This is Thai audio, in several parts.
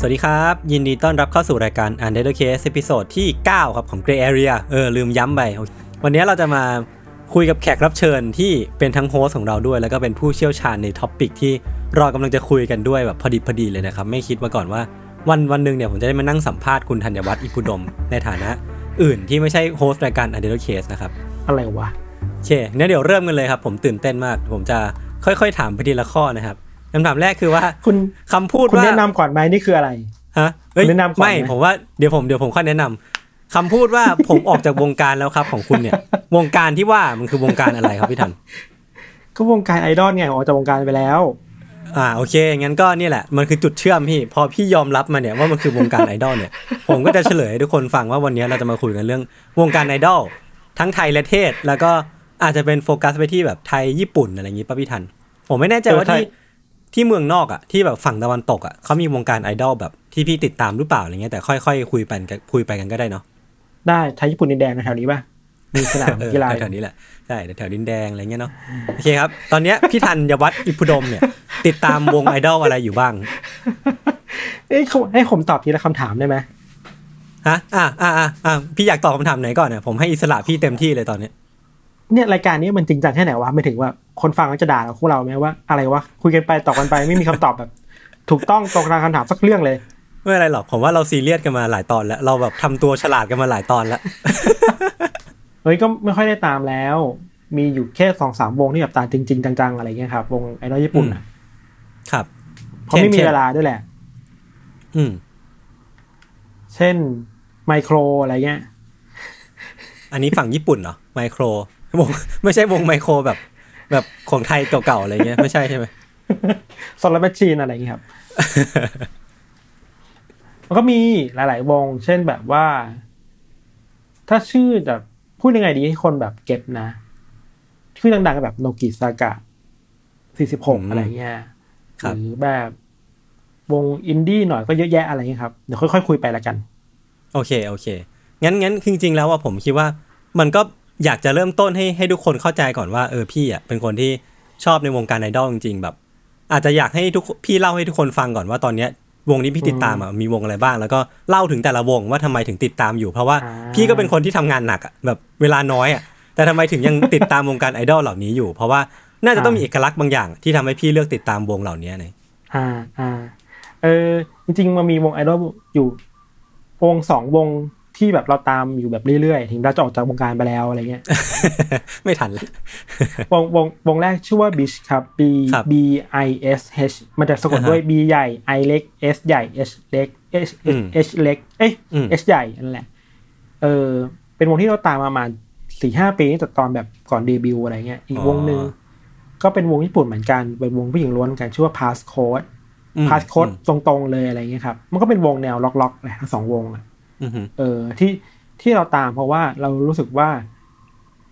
สวัสดีครับ ยินดีต้อนรับเข้าสู่รายการ Untitled Case ตอนที่ 9 ครับของ Gray Area เออ ลืมย้ำไป วันนี้เราจะมาคุยกับแขกรับเชิญที่เป็นทั้ง host ของเราด้วย แล้วก็เป็นผู้เชี่ยวชาญใน topic ที่เรากำลังจะคุยกันด้วยแบบพอดีพอดีเลยนะครับ ไม่คิดมาก่อนว่าวันวันหนึ่งเนี่ยผมจะได้มานั่งสัมภาษณ์คุณธัญวัฒน์อิพภูดม ในฐานะ อื่นที่ไม่ใช่ host รายการ Untitled Case นะครับอะไรวะโอเคงั้นเดี๋ยวเริ่มกันเลยครับผมตื่นเต้นมาก ผมจะค่อยๆ ถามไปทีละข้อนะครับ คำถามแรกคือว่าคุณคำพูดคุณว่าแนะนำก่อนไหมนี่คืออะไรฮะเอ้ยคุณแนะนำก่อนไหมไม่ผมว่าเดี๋ยวผมเดี๋ยวผมค่อยแนะนำคำพูดว่าผมออกจากวงการแล้วครับของคุณเนี่ย วงการที่ว่ามันคือวงการอะไรครับพี่ทันก็วงการไอดอลไงออกจากวงการไปแล้ว อ่าโอเคงั้นก็นี่แหละมันคือจุดเชื่อมพี่พอพี่ยอมรับมาเนี่ยว่ามันคือวงการไอดอลเนี่ย ผมก็จะเฉลยให้ทุกคนฟังว่าวันนี้เราจะมาคุยกันเรื่องวงการไอดอลทั้งไทยและเทศแล้วก็อาจจะเป็นโฟกัสไปที่แบบไทยญี่ปุ่นอะไรอย่างนี้ป่ะพี่ทัน ผมไม่แน่ใจว่าเออไทย ที่ที่เมืองนอกอะที่แบบฝั่งตะวันตกอะเขามีวงการไอดอลแบบที่พี่ติดตามหรือเปล่าอะไรเงี้ยแต่ค่อยๆคุยไปกันคุยไปกันก็ได้เนาะได้ไทยญี่ปุ่นดินแดงแถวนี้ป่ะมีสนามเออกีฬาแถวๆนี้แหละใช่แถวๆดินแดงอะไรเงี้ยเนาะโอเคครับ ตอนเนี้ยพี่ทันยวัฒน์อิพุดมเนี่ย ติดตามวงไอดอลอะไรอยู่บ้างเอ้ยเขาให้ผมตอบทีละคำถามได้ไหมฮะอะอะอะอะพี่อยากตอบคำถามไหนก่อนเนี่ยผมให้อิสระพี่เต็มที่เลยตอนเนี้ย เนี่ยรายการนี้มันจริงจังแค่ไหนวะไม่ถึงว่าคนฟังก็จะด่าเราพวกเราไหมว่าอะไรวะคุยกันไปตอบกันไปไม่มีคำตอบแบบ ถูกต้องตรงตามคำถามสักเรื่องเลยไม่เป็นไรหรอกผมว่าเราซีเรียสกันมาหลายตอนแล้วเราแบบทำตัวฉลาดกันมาหลายตอนแล้วเฮ้ยก็ไม่ค่อยได้ตามแล้ว มีอยู่แค่สองสามวงที่แบบตามจริง ๆ จังๆอะไรเงี้ยครับวงไอดอลญี่ปุ่นอะครับเพราะไม่มีช่วงเวลาด้วยแหละ อืม เช่นไมโครอะไรเงี้ย อันนี้ฝั่งญี่ปุ่นเหรอไมโคร วงไม่ใช่วงไมโครแบบ แบบของไทยเก่าๆอะไรเงี้ยไม่ใช่ใช่ไหมโซลาร์แมชชีนอะไรเงี้ยครับมันก็มีหลาย ๆ วง เช่นแบบว่า ถ้าชื่อแบบพูดยังไงดีให้คนแบบ get นะ ชื่อดังๆก็แบบโนกิซากะสี่สิบหกอืมอะไรเงี้ยครัหบรือแบบวงอินดี้หน่อยก็เยอะแยะอะไรเงี้ยครับ เดี๋ยวค่อยๆคุยไปละกัน โอเค โอเค งั้นงั้นจริง ๆ แล้วว่าผมคิดว่า มันก็ อยากจะเริ่มต้นให้ให้ทุกคนเข้าใจก่อนว่าเออพี่อะเป็นคนที่ชอบในวงการไอดอลจริงๆแบบ อาจจะอยากให้ทุกพี่เล่าให้ทุกคนฟังก่อนว่าตอนเนี้ยวงที่พี่ติดตามอะมีวงอะไรบ้าง แล้วก็เล่าถึงแต่ละวงว่าทำไมถึงติดตามอยู่ เพราะว่าอ่าพี่ก็เป็นคนที่ทำงานหนักอะแบบเวลาน้อยอะแต่ทำไมถึงยังติดตามวงการไอดอลเหล่านี้อยู่ เพราะว่าน่าจะต้องมีเอกลักษณ์บางอย่าง ที่ทำให้พี่เลือกติดตามวงเหล่านี้นะอ่าอ่าเออจริงๆมันมีวงไอดอลอยู่วงสองวง ที่แบบเราตามอยู่แบบเรื่อยๆ ถึงเราจะออกจากวงการไปแล้วอะไรเงี้ย ไม่ทันแล้ววงวงวงแรกชื่อว่า Bish ครับ B ครับ B I S H มันจะสะกดอ่าฮะด้วย B ใหญ่ I เล็ก S ใหญ่ H เล็ก H อืม H เล็ก เอ้ยอืม H ใหญ่นั่นแหละ เออ เป็นวงที่เราตามมาประมาณสี่ห้าปีตั้งแต่ตอนแบบก่อนเดบิวต์อะไรเงี้ย อีกวงหนึ่งก็เป็นวงญี่ปุ่นเหมือนกัน เป็นวงผู้หญิงล้วนกันชื่อว่า Passcode อืม Passcode ตรงๆเลยอะไรเงี้ยครับ มันก็เป็นวงแนวล็อกๆแหละทั้งสองวงอะอืมอืม เออที่ที่เราตามเพราะว่าเรารู้สึกว่า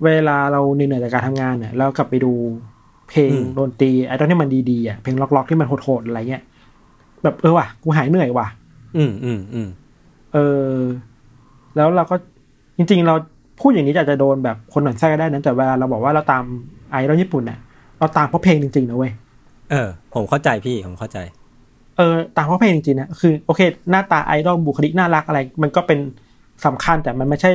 เวลาเราเหนื่อยๆจากการทำงานเนี่ยเรากลับไปดูเพลงดนตรีไอ้ตอนที่มันดีๆอะเพลงล็อกๆที่มันโหดๆอะไรเงี้ยแบบเออว่ะกูหายเหนื่อยว่ะ อืมอืมอืมเออ แล้วเราก็จริง ๆ เราพูดอย่างนี้อาจจะโดนแบบคนหมั่นไส้ก็ได้นะแต่เวลาเราบอกว่าเราตามไอดอลญี่ปุ่นเนี่ยเราตามเพราะเพลงจริงๆนะเว้ยเออ ผมเข้าใจพี่ผมเข้าใจ เออตามเพราะเพลงจริงๆนะคือโอเค หน้าตาไอดอลบุคลิกน่ารักอะไร มันก็เป็นสำคัญแต่มันไม่ใช่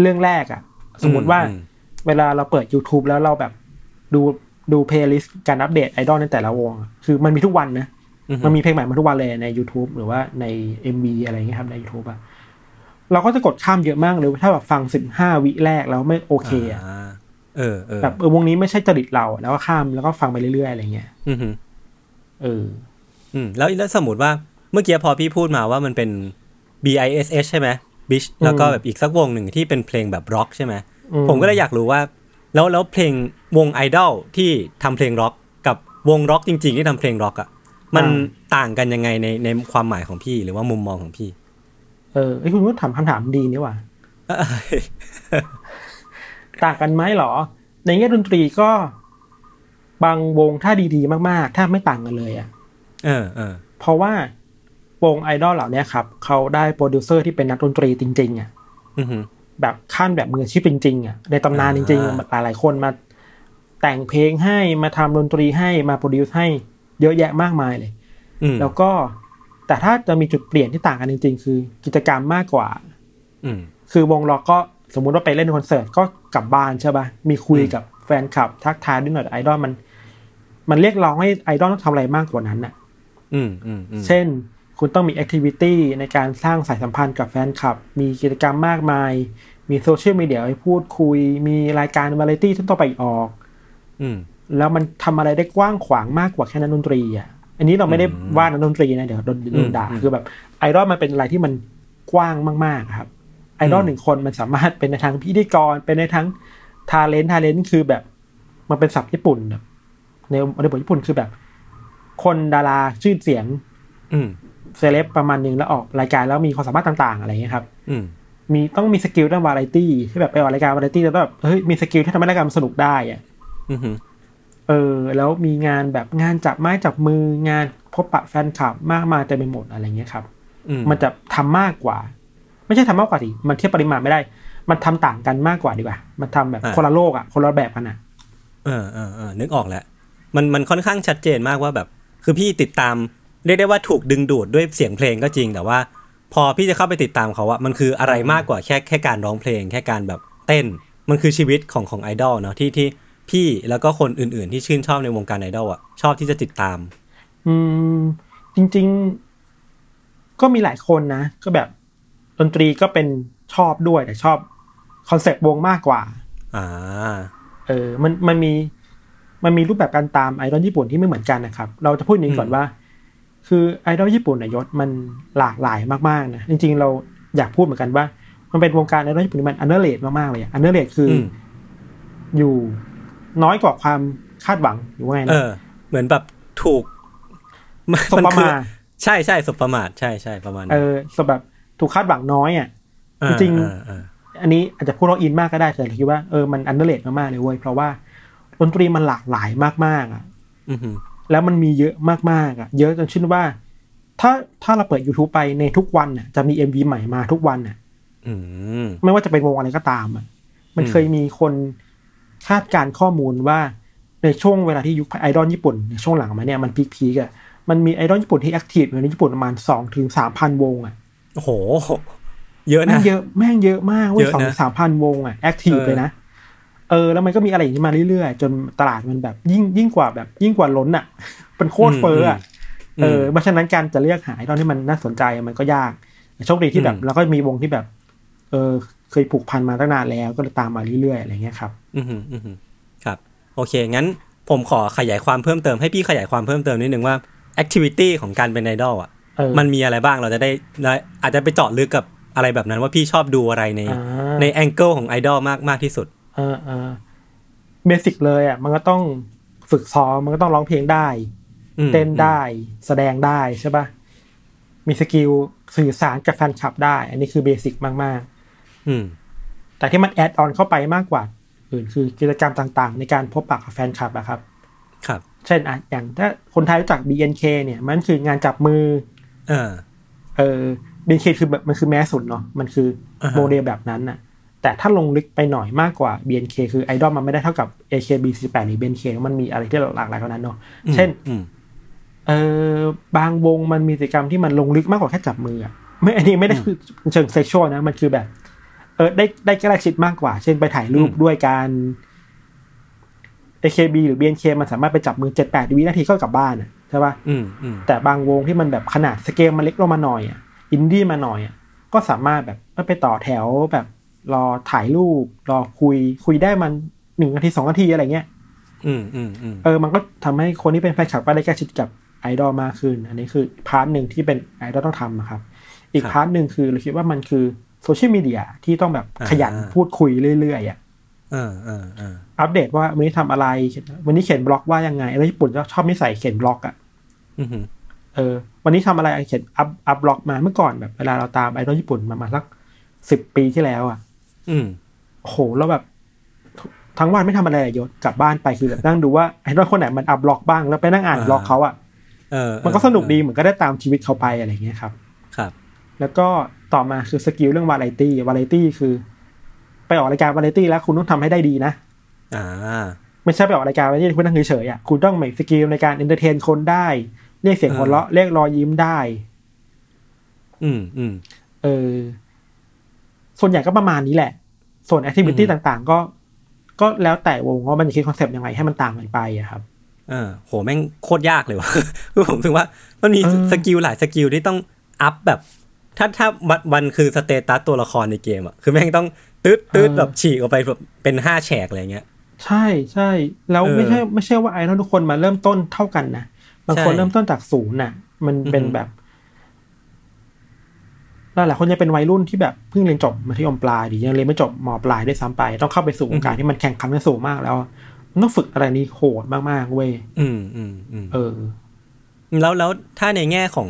เรื่องแรกอะสมมติว่าอืมเวลาเราเปิด YouTube แล้วเราแบบดูดู playlist การอัปเดตไอดอลในแต่ละวงอะคือมันมีทุกวันนะอือฮึมันมีเพลงใหม่มาทุกวันเลยใน YouTube หรือว่าใน MV อะไรเงี้ยครับใน YouTube อะเราก็จะกดข้ามเยอะมากเลยถ้าแบบฟังสิบห้าวิแรกแล้วไม่โอเคอะาเออเออแบบเออวงนี้ไม่ใช่จริตเรา แล้วก็ข้ามแล้วก็ฟังไปเรื่อยๆอะไรเงี้ย อือฮึเออ อืมแล้วแล้วสมมติว่าเมื่อกี้พอพี่พูดมาว่ามันเป็น B I S H ใช่ไหมบิชแล้วก็แบบอีกสักวงหนึ่งที่เป็นเพลงแบบร็อกใช่ไหมอืมผมก็เลยอยากรู้ว่า แล้วแล้วเพลงวงไอดอลที่ทำเพลงร็อกกับวงร็อกจริง ๆ ที่ทำเพลงร็อกอะมันต่างกันยังไงในในความหมายของพี่หรือว่ามุมมองของพี่ เออไอ้ยคุณก็ถามคำถามดีนี่หว่าต่างกันไหมเหรอ ในแง่ดนตรีก็ บางวงถ้าดีๆ มากๆ ถ้าไม่ต่างกันเลยอะ่ะ เออเออเพราะว่าวงไอดอลเหล่าเนี้ยครับเขาได้โปรดิวเซอร์ที่เป็นนักดนตรีจริง ๆอะ่ะอือฮึแบบขั้นแบบมืออาชีพจริงๆอะ่ะในตำนานจริงอ่าๆหลายๆคนมา แต่งเพลงให้มาทำดนตรีให้มาโปรดิวซ์ให้เยอะแยะมากมายเลยอืมแล้วก็แต่ถ้าจะมีจุดเปลี่ยนที่ต่างกันจริง ๆ คือกิจกรรมมากกว่า อืมคือวงล็อกก็สมมุติว่าไปเล่นคอนเสิร์ตก็กลับบ้านใช่ปะมีคุยอืมกับแฟนคลับทักทายด้วยหน่อยไอดอลมัน มันเรียกร้องให้ไอดอลต้องทำอะไรมากกว่านั้นน่ะอืมอืมอืม เช่น คุณต้องมี activity ในการสร้างสายสัมพันธ์กับแฟนคลับ มีกิจกรรมมากมาย มีโซเชียลมีเดียให้พูดคุย มีรายการวาไรตี้ที่ต้องไปออกอืมแล้วมันทำอะไรได้กว้างขวางมากกว่าแค่นักดนตรีอะอันนี้เราไม่ได้อืมว่านักดนตรีนะเดี๋ยวโดนโดนด่าอืมคือแบบไอดอลมันเป็นอะไรที่มันกว้างมากๆครับ ไอดอลอืมหนึ่งคนมันสามารถเป็นในทางพิธีกร เป็นในทั้ง talent talent คือแบบ มันเป็นศัพท์ญี่ปุ่นแบบในบริบทญี่ปุ่นคือแบบ คนดาราชื่อเสียง อืมเซเลบประมาณหนึ่งแล้วออกรายการแล้วมีความสามารถต่าง ๆ อะไรอย่างเงี้ยครับ อืมมีต้องมี skill ด้านวาไรตี้ที่แบบไปออกรายการวาไรตี้แล้วแบบเฮ้ยมี skill ที่ทำให้รายการมันสนุกได้อะอืมเออ แล้วมีงานแบบงานจับไม้จับมืองานพบปะแฟนคลับมากมายเต็มไปหมดอะไรเงี้ยครับอืมมันจะทำมากกว่า ไม่ใช่ทำมากกว่าสิมันเทียบปริมาณไม่ได้ มันทำต่างกันมากกว่าดีกว่า มันทำแบบคนละโลกอะคนละแบบกันอะเออเออเออนึกออกแล้วมันมันค่อนข้างชัดเจนมากว่าแบบ คือพี่ติดตามเรียกได้ว่าถูกดึงดูดด้วยเสียงเพลงก็จริง แต่ว่า พอพี่จะเข้าไปติดตามเขาอะมันคืออะไรมากกว่าแค่แค่การร้องเพลง แค่การแบบเต้น มันคือชีวิตของของไอดอลเนาะที่ที่พี่แล้วก็คนอื่นๆ ที่ชื่นชอบในวงการไอดอลอะชอบที่จะติดตาม อืมจริง ๆ ก็มีหลายคนนะ ก็แบบดนตรีก็เป็นชอบด้วยแต่ชอบconcept วงมากกว่า อ่า เออ มันมันมี มันมีรูปแบบการตามไอดอลญี่ปุ่นที่ไม่เหมือนกันนะครับ เราจะพูดอย่างนี้ก่อนอืมว่า คือไอดอลญี่ปุ่นนะยศมันหลากหลายมากๆนะจริง ๆ เราอยากพูดเหมือนกันว่า มันเป็นวงการไอดอลญี่ปุ่นที่มัน underrated มากๆเลย underrated คืออมอยู่น้อยกว่าความคาดหวังหรือว่าไงเอนะอเหมือนแบบถูกสบประมาทใช่ใช่สบประมาทใช่ใช่ประมาณนั้นเออสแบบถูกคาดหวังน้อยอะเออจริงๆเออเอออันนี้อาจจะพูดว่าอินมากก็ได้แต่เราคิดว่าเออมัน underrated มากๆเลยเว้ยเพราะว่า ดนตรีมันหลากหลายมากๆอะอือหือแล้วมันมีเยอะมากๆอะ เยอะจนเช่นว่า ถ้าถ้าเราเปิด YouTube ไปในทุกวันน่ะจะมี MV ใหม่มาทุกวันน่ะอืมไม่ว่าจะเป็นวงอะไรก็ตามอะ มันอืมเคยมีคนคาดการณ์ข้อมูลว่าในช่วงเวลาที่ยุคไอดอลญี่ปุ่นในช่วงหลังมาเนี่ยมัน peak ๆอะมันมีไอดอลญี่ปุ่นที่ active อยู่ในญี่ปุ่นประมาณสองถึงสามพันวงอะโอ้โห เยอะแม่นะงเยอะแม่งเยอะมากเว้ยเยอะสองนะสามพันวงอะ active เออเลยนะ เออแล้วมันก็มีอะไรอย่างนี้มาเรื่อยๆ จนตลาดมันแบบยิ่งยิ่งกว่าแบบ ยิ่งกว่าล้นอะเป็นโคตรเฟ้ออะอืมเออเพราะฉะนั้นการจะเรียกหาไอดอลที่มันน่าสนใจมันก็ยากแต่โชคดีที่แบบอืมเราก็มีวงที่แบบ เออเคยผูกพันมาตั้งนานแล้วก็เลยตามมาเรื่อยๆอะไรเงี้ยครับ อือหืออือหือครับ โอเค งั้นผมขอขยายความเพิ่มเติมให้พี่ขยายความเพิ่มเติมนิดนึงว่า activity ของการเป็นไอดอลอะเออมันมีอะไรบ้างเราจะได้ได้อาจจะไปเจาะลึกกับอะไรแบบนั้นว่าพี่ชอบดูอะไรในอ่าใน angle ของไอดอลมากมากที่สุดเออเออ basic เลยอะ มันก็ต้องฝึกซ้อมมันก็ต้องร้องเพลงได้อืมเต้นได้แสดงได้ใช่ปะมี skill สื่อสารกับแฟนคลับได้ อันนี้คือ basic มากอืมๆแต่ที่มัน add on เข้าไปมากกว่า อื่นคือกิจกรรมต่างๆ ในการพบปะกับแฟนคลับอะครับ ครับ เช่นอะอย่างถ้าคนไทยรู้จัก BNK เนี่ย มันคืองานจับมือ เออ เออ BNK คือแบบมันคือ mass สุดเนาะมันคืออาฮะโมเดลแบบนั้นน่ะ แต่ถ้าลงลึกไปหน่อยมากกว่า BNK คือไอดอลมันไม่ได้เท่ากับ AKB48 หรือ BNK มันมีอะไรที่หลากหลายกว่านั้นเนาะเช่นอืมเออบางวงมันมีกิจกรรมที่มันลงลึกมากกว่าแค่จับมืออะไม่อันนี้ไม่ได้คือเชิง sexual นะมันคือแบบ เออได้ได้ใกล้ชิดมากกว่า เช่นไปถ่ายรูปอืมด้วยการ AKB หรือ BNK มันสามารถไปจับมือเจ็ดแปดวินาทีก็กลับบ้านอะใช่ปะอืมอืมแต่บางวงที่มันแบบขนาดสเกลมันเล็กลงมาหน่อยอะอินดี้มาหน่อยอะก็สามารถแบบไปต่อแถวแบบ รอถ่ายรูป รอคุย คุยได้มันหนึ่งนาทีสองนาทีอะไรเงี้ยอืมอืมอืมเออ มันก็ทำให้คนที่เป็นแฟนคลับก็ได้ใกล้ชิดกับไอดอลมากขึ้น อันนี้คือ part หนึ่งที่เป็นไอดอลต้องทำนะครับ อีก part หนึ่งคือเราคิดว่ามันคือโซเชียลมีเดียที่ต้องแบบขยันพูดคุยเรื่อยๆอะเออเออเอออัปเดตว่าวันนี้ทำอะไร วันนี้เขียนบล็อกว่ายังไงแล้วญี่ปุ่นก็ชอบนิสัยเขียนบล็อกอะอืมเออ วันนี้ทำอะไรเขียน up up บล็อกมาเมื่อก่อนแบบเวลาเราตามไอดอลญี่ปุ่นมามาสักสิบปีที่แล้วอะ อืมโอ้โหแล้วแบบ ทั้งวันไม่ทำอะไรเลยยศกลับบ้านไปคือแบบนั่งดูว่าไอดอลคนไหนมัน up บล็อกบ้างแล้วไปนั่งอ่านบล็อกเขาอะเออมันก็สนุกดีเหมือนก็ได้ตามชีวิตเขาไปอะไรอย่างเงี้ยครับ ครับ แล้วก็ต่อมาคือ skill เรื่องวาไรตี้วาไรตี้คือ ไปออกรายการวาไรตี้แล้วคุณต้องทำให้ได้ดีนะอ่าไม่ใช่ไปออกรายการวาไรตี้คุณนั่งเฉยๆอะคุณต้องมี skill ในการ entertain คนได้เรียกเสียงหัวเราะเรียกรอยยิ้มได้ อืมอืมเออส่วนใหญ่ก็ประมาณนี้แหละ ส่วน activity ต่างๆ ก็ก็แล้วแต่วงว่ามันจะคิดคอนเซปต์ยังไงให้มันต่างกันไปอะครับเออโหแม่งโคตรยากเลยว่ะคือผมถึงว่ามันมีเออ skill หลาย skill ที่ต้อง up แบบ ถ้าถ้าวันวันคือ status ตัวละครในเกมอะคือแม่งต้องตืดตืดแบบฉีกออกไปแบบเป็นห้าแฉกอะไรเงี้ย ใช่ใช่แล้วเออไม่ใช่ไม่ใช่ว่าไอดอลทุกคนมาเริ่มต้นเท่ากันนะบางคนใช่เริ่มต้นจากศูนย์น่ะ มันเป็นอือฮึแบบ หลายๆคนยังเป็นวัยรุ่นที่แบบเพิ่งเรียนจบมัธยมปลายหรือยังเรียนไม่จบมปลายด้วยซ้ำไป ต้องเข้าไปสู่วงการที่มันแข่งขันกันสูงมากแล้วมันต้องฝึกอะไรนี้โหดมากๆเว้ยอืมอืมอืมเออ แล้วแล้วถ้าในแง่ของ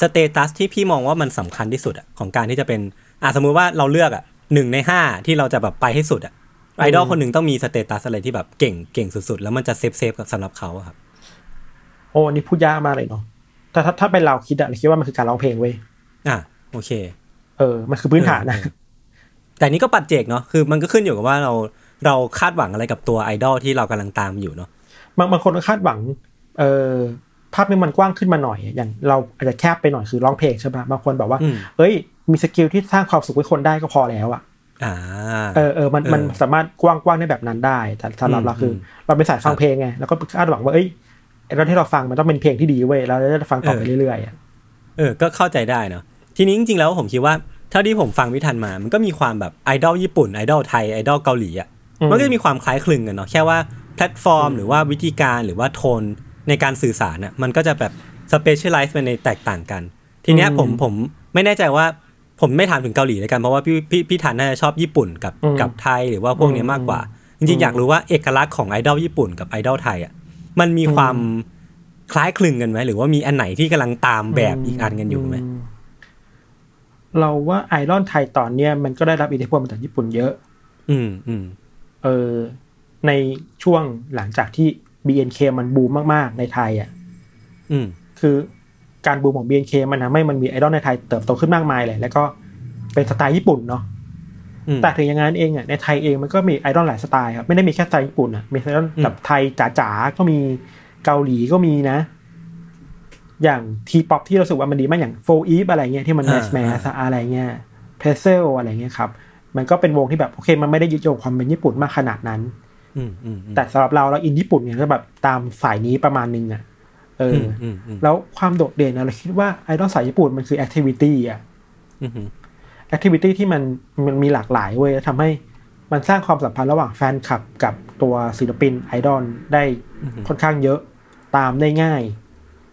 status ที่พี่มองว่ามันสำคัญที่สุดอะของการที่จะเป็นอะสมมุติว่าเราเลือกอะหนึ่งในห้าที่เราจะแบบไปให้สุดอะไอดอลคนหนึ่งต้องมี status อะไรที่แบบเก่งเก่งสุดๆ แล้วมันจะ safe safe กับสำหรับเขาอะครับ โอ้อันนี่พูดยากมากเลยเนาะแต่ถ้าถ้าเป็นเราคิดอะเราคิดว่ามันคือการร้องเพลงเว้ยอะ โอเค เออ มันคือพื้นฐานนะเออแต่นี่ก็ปัจเจกเนาะ คือมันก็ขึ้นอยู่กับว่าเราเราคาดหวังอะไรกับตัวไอดอลที่เรากำลังตามอยู่เนาะ บางบางคนก็คาดหวัง เออภาพนี้มันกว้างขึ้นมาหน่อย อย่างเราอาจจะแคบไปหน่อยคือร้องเพลงใช่ปะบางคนบอกว่าอืมเอ้ย มี skill ที่สร้างความสุขให้คนได้ก็พอแล้วอะอ่าเออเออมันเออมันสามารถกว้างกว้างได้แบบนั้นได้ แต่สำหรับอืมเราคืออมเราเป็นสายฟังเพลงไง แล้วก็คาดหวังว่า เอ้ยไอ้ตอนที่เราฟังมันต้องเป็นเพลงที่ดีเว้ย เราจะได้ฟังต่อไปเออเรื่อยๆอะเออ ก็เข้าใจได้เนาะ ทีนี้จริงๆแล้วผมคิดว่าเท่าที่ผมฟังพี่ธันมา มันก็มีความแบบไอดอลญี่ปุ่นไอดอลไทยไอดอลเกาหลีอะมันก็จะมีความคล้ายคลึงกันเนาะแค่ว่าแพลตฟอร์ม หรือว่าวิธีการหรือว่าโทนในการสื่อสารน่ะมันก็จะแบบ specialize ไปในแตกต่างกัน ทีเนี้ยผมผมไม่แน่ใจว่าผมไม่ถามถึงเกาหลีเลยกันเพราะว่าพี่พี่พี่ธันน่าจะชอบญี่ปุ่นกับกับไทยหรือว่าพวกเนี้ยมากกว่า จริงๆอยากรู้ว่าเอกลักษณ์ของไอดอลญี่ปุ่นกับไอดอลไทยอะมันมีความคล้ายคลึงกันไหมหรือว่ามีอันไหนที่กำลังตามแบบอีกอันกันอยู่ไหมม เราว่าไอรอนไทยตอนเนี้ยมันก็ได้รับอิทธิพลมาจากญี่ปุ่นเยอะ อืมอืมเออในช่วงหลังจากที่ BNK มันบูมมากๆในไทยอะ อืม คือการบูมของ BNK มันทำให้มันมีไอดอลในไทยเติบโตขึ้นมากมายเลย แล้วก็เป็นสไตล์ญี่ปุ่นเนาะอืมแต่ถึงอย่างนั้นเองอะในไทยเองมันก็มีไอดอลหลายสไตล์ครับไม่ได้มีแค่สไตล์ญี่ปุ่นอะมีไอดอลอืมแบบไทยจ๋าๆก็มีเกาหลีก็มีนะ อย่าง T-Pop ที่เรารู้สึกว่ามันดีมากอย่าง4EVE อะไรเงี้ยที่มัน mass mass อะไรเงี้ยเพเซลอะไรเงี้ยครับ มันก็เป็นวงที่แบบโอเค มันไม่ได้ยึดโยงความเป็นญี่ปุ่นมากขนาดนั้นอืมอืมอืมแต่สำหรับเราเราอินญี่ปุ่นเนี่ยก็แบบตามสายนี้ประมาณนึงอะเอออือมอืมอืมแล้วความโดดเด่นนะเราคิดว่าไอดอลสายญี่ปุ่นมันคือ activity อะอืมอืม activity ที่มันมันมีหลากหลายเว้ยแล้วทำให้มันสร้างความสัมพันธ์ระหว่างแฟนคลับกับตัวศิลปินไอดอลได้ค่อนข้างเยอะตามได้ง่าย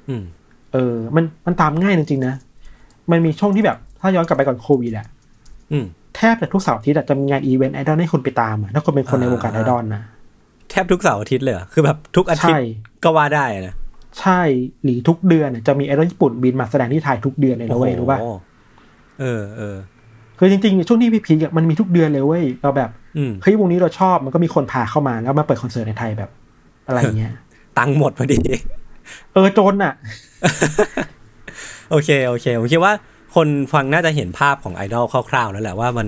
อืม เออ มันมันตามง่ายจริงๆนะ มันมีช่วงที่แบบ ถ้าย้อนกลับไปก่อนโควิดอะอืมแทบจะทุกเสาร์อาทิตย์อะจะมีงานอีเวนต์ไอดอลให้คุณไปตามอะถ้าคุณเป็นคนในอ่าวงการไอดอลนะแทบทุกเสาร์อาทิตย์เลยเหรอคือแบบทุกอาทิตย์ใช่ก็ว่าได้นะใช่หรือทุกเดือนอะจะมีไอดอลญี่ปุ่นบินมาแสดงที่ไทยทุกเดือนเลยนะเว้ยรู้ป่ะโอ้โหเออเออคือจริงๆช่วงที่พีพีกมันมีทุกเดือนเลยเว้ยเราแบบอืมเฮ้ยวงนี้เราชอบมันก็มีคนพาเข้ามาแล้วมาเปิดคอนเสิร์ตในไทยแบบ อะไรเงี้ยตังค์หมดพอดี เออโจนอะ โอเคโอเคผมคิดว่าคนฟังน่าจะเห็นภาพของไอดอลคร่าวๆแล้วแหละว่ามัน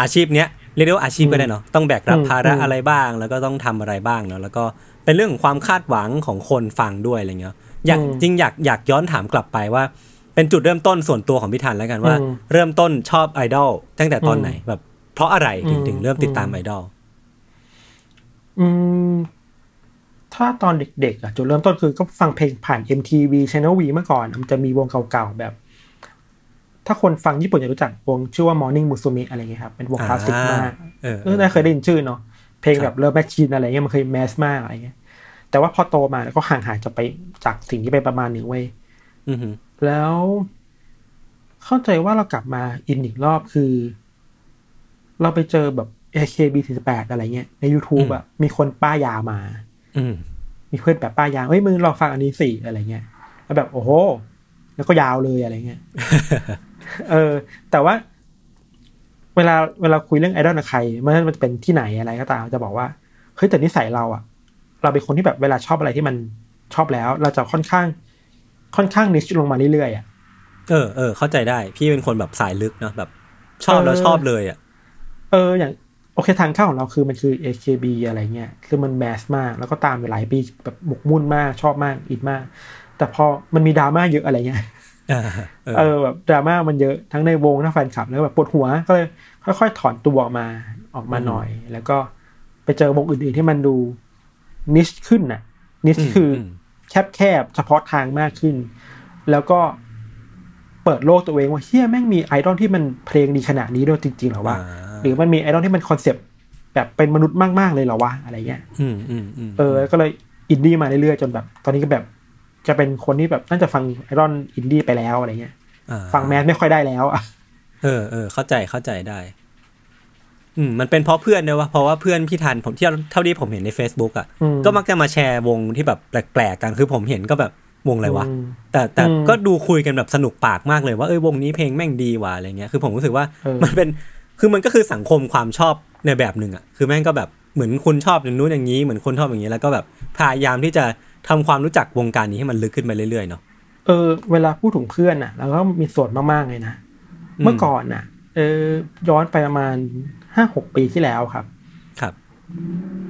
อาชีพเนี้ยเรียกได้ว่าอาชีพก็ได้เนาะต้องแบกรับอืมภาระอืมอะไรบ้าง แล้วก็ต้องทำอะไรบ้างเนาะแล้วก็เป็นเรื่องของความคาดหวังของคนฟังด้วยอะไรเงี้ยอยากจริงอยากอยากย้อนถามกลับไปว่า เป็นจุดเริ่มต้นส่วนตัวของพี่ธันแล้วกันว่าอืมเริ่มต้นชอบไอดอลตั้งแต่ตอนไหนแบบ เพราะอะไรถึงอืมถึงเริ่มติดตามอืมไอดอลอืม ถ้าตอนเด็กๆอะจุดเริ่มต้นคือก็ฟังเพลงผ่าน MTV Channel V เมื่อก่อน มันจะมีวงเก่าๆแบบ ถ้าคนฟังญี่ปุ่นจะรู้จักวงชื่อว่า Morning Musume อะไรเงี้ยครับ เป็นวงคลาสสิกมากเออเออน่าเคยได้ยินชื่อเนาะเพลงแบบ Love Machine อะไรเงี้ยมันเคย mass มากอะไรเงี้ย แต่ว่าพอโตมาแล้วก็ห่างหายจากไปจากสิ่งที่ไปประมาณหนึ่งเว้ยอือหือแล้ว เข้าใจว่าเรากลับมาอินอีกรอบคือ เราไปเจอแบบ AKB48 อะไรเงี้ยใน YouTube อะมีคนป้ายยามา อืมมีเพื่อนแบบป้ายยาเฮ้ยมึงลองฟังอันนี้สิอะไรเงี้ยแล้วแบบโอ้โห แล้วก็ยาวเลยอะไรเงี้ยเออ แต่ว่า เวลาเวลาคุยเรื่องไอดอลกับใครไม่ว่ามันจะเป็นที่ไหนอะไรก็ตามจะบอกว่าเฮ้ยแต่นิสัยเราอะเราเป็นคนที่แบบเวลาชอบอะไรที่มันชอบแล้ว เราจะค่อนข้าง ค่อนข้างนิชลงมาเรื่อยๆอะเออเออเข้าใจได้ พี่เป็นคนแบบสายลึกเนาะแบบ ชอบแล้วเออชอบเลยอะเอออย่าง โอเคทางเข้าของเราคือมันคือ AKB อะไรเงี้ยคือมันแมสมาก แล้วก็ตามไปหลายปีแบบหมกมุ่นมากชอบมากอินมาก แต่พอมันมีดราม่าเยอะอะไรเงี้ยอ่าเออเออแบบดราม่ามันเยอะทั้งในวงทั้งแฟนคลับแล้วก็แบบปวดหัวก็เลยค่อยๆถอนตัวออกมาออกมาหน่อย แล้วก็ไปเจอวงอื่นๆที่มันดู niche ขึ้นน่ะ niche คืออมแคบๆเฉพาะทางมากขึ้น แล้วก็เปิดโลกตัวเองว่าเหี้ยแม่งมีไอดอลที่มันเพลงดีขนาดนี้ด้วยจริงๆเหรอวะอ่า หรือมันมีไอดอลที่มันคอนเซปต์แบบเป็นมนุษย์มาก ๆ เลยเหรอวะอะไรเงี้ยอืมอืมอืมเออก็เลยอินดี้มาเรื่อยๆจนแบบ ตอนนี้ก็แบบ จะเป็นคนที่แบบน่าจะฟังไอดอลอินดี้ไปแล้วอะไรเงี้ยอ่าฟังแมสไม่ค่อยได้แล้วอะเออเออเข้าใจเข้าใจได้ อืมมันเป็นเพราะเพื่อนด้วยวะเพราะว่าเพื่อนพี่ทันผมที่เท่าที่ผมเห็นใน Facebook อะอืมก็มักจะมาแชร์วงที่แบบแปลกๆกันคือผมเห็นก็แบบวงอะไรวะอืมแต่แต่อืมก็ดูคุยกันแบบสนุกปากมากเลยว่าเอ้ยวงนี้เพลงแม่งดีว่ะอะไรเงี้ยคือผมรู้สึกว่าเออมันเป็น คือมันก็คือสังคมความชอบในแบบหนึ่งอะคือแม่งก็แบบเหมือนคุณชอบอย่างนู้นอย่างนี้เหมือนคนชอบอย่างนี้แล้วก็แบบพยายามที่จะทำความรู้จักวงการนี้ให้มันลึกขึ้นไปเรื่อยๆเนาะเออเวลาพูดถึงเพื่อนอะแล้วก็มีส่วนมากๆเลยนะอืมเมื่อก่อนน่ะเออย้อนไปประมาณห้าหกปีที่แล้วครับ ครับ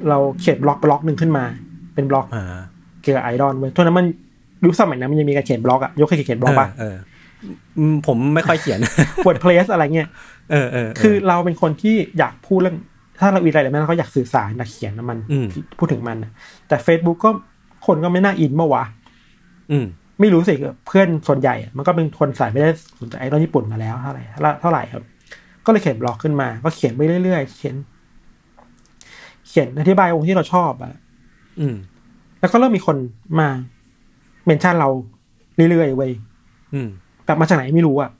เราเขียนบล็อกบล็อกหนึ่งขึ้นมา เป็นบล็อกอ่าเกี่ยวกับไอดอลเว้ยตอนนั้นมันยุคสมัยนั้นมันยังมีการเขียนบล็อกอะยกเคยเขียนบล็อกปะเออเอออืมผมไม่ค่อยเขียน WordPress อะไรเงี้ย เออเออคือเราเป็นคนที่อยากพูดเรื่อง ถ้าเราอีอะไรแล้วเราก็อยากสื่อสารอยากเขียนนะมันอืมพูดถึงมันน่ะแต่ Facebook ก็คนก็ไม่น่าอินเมื่อวะอืมไม่รู้สิเพื่อนส่วนใหญ่อะมันก็เป็นคนสายไม่ได้สนใจไอดอลญี่ปุ่นมาแล้วเท่าไหร่เท่าไหร่ครับ ก็เลยเขียนบล็อกขึ้นมา ก็เขียนไปเรื่อยๆเขียน เขียนอธิบายวงที่เราชอบอะอืม แล้วก็เริ่มมีคนมาเมนชั่นเราเรื่อยๆเว้ยอืมแบบมาจากไหนไม่รู้อะอ่า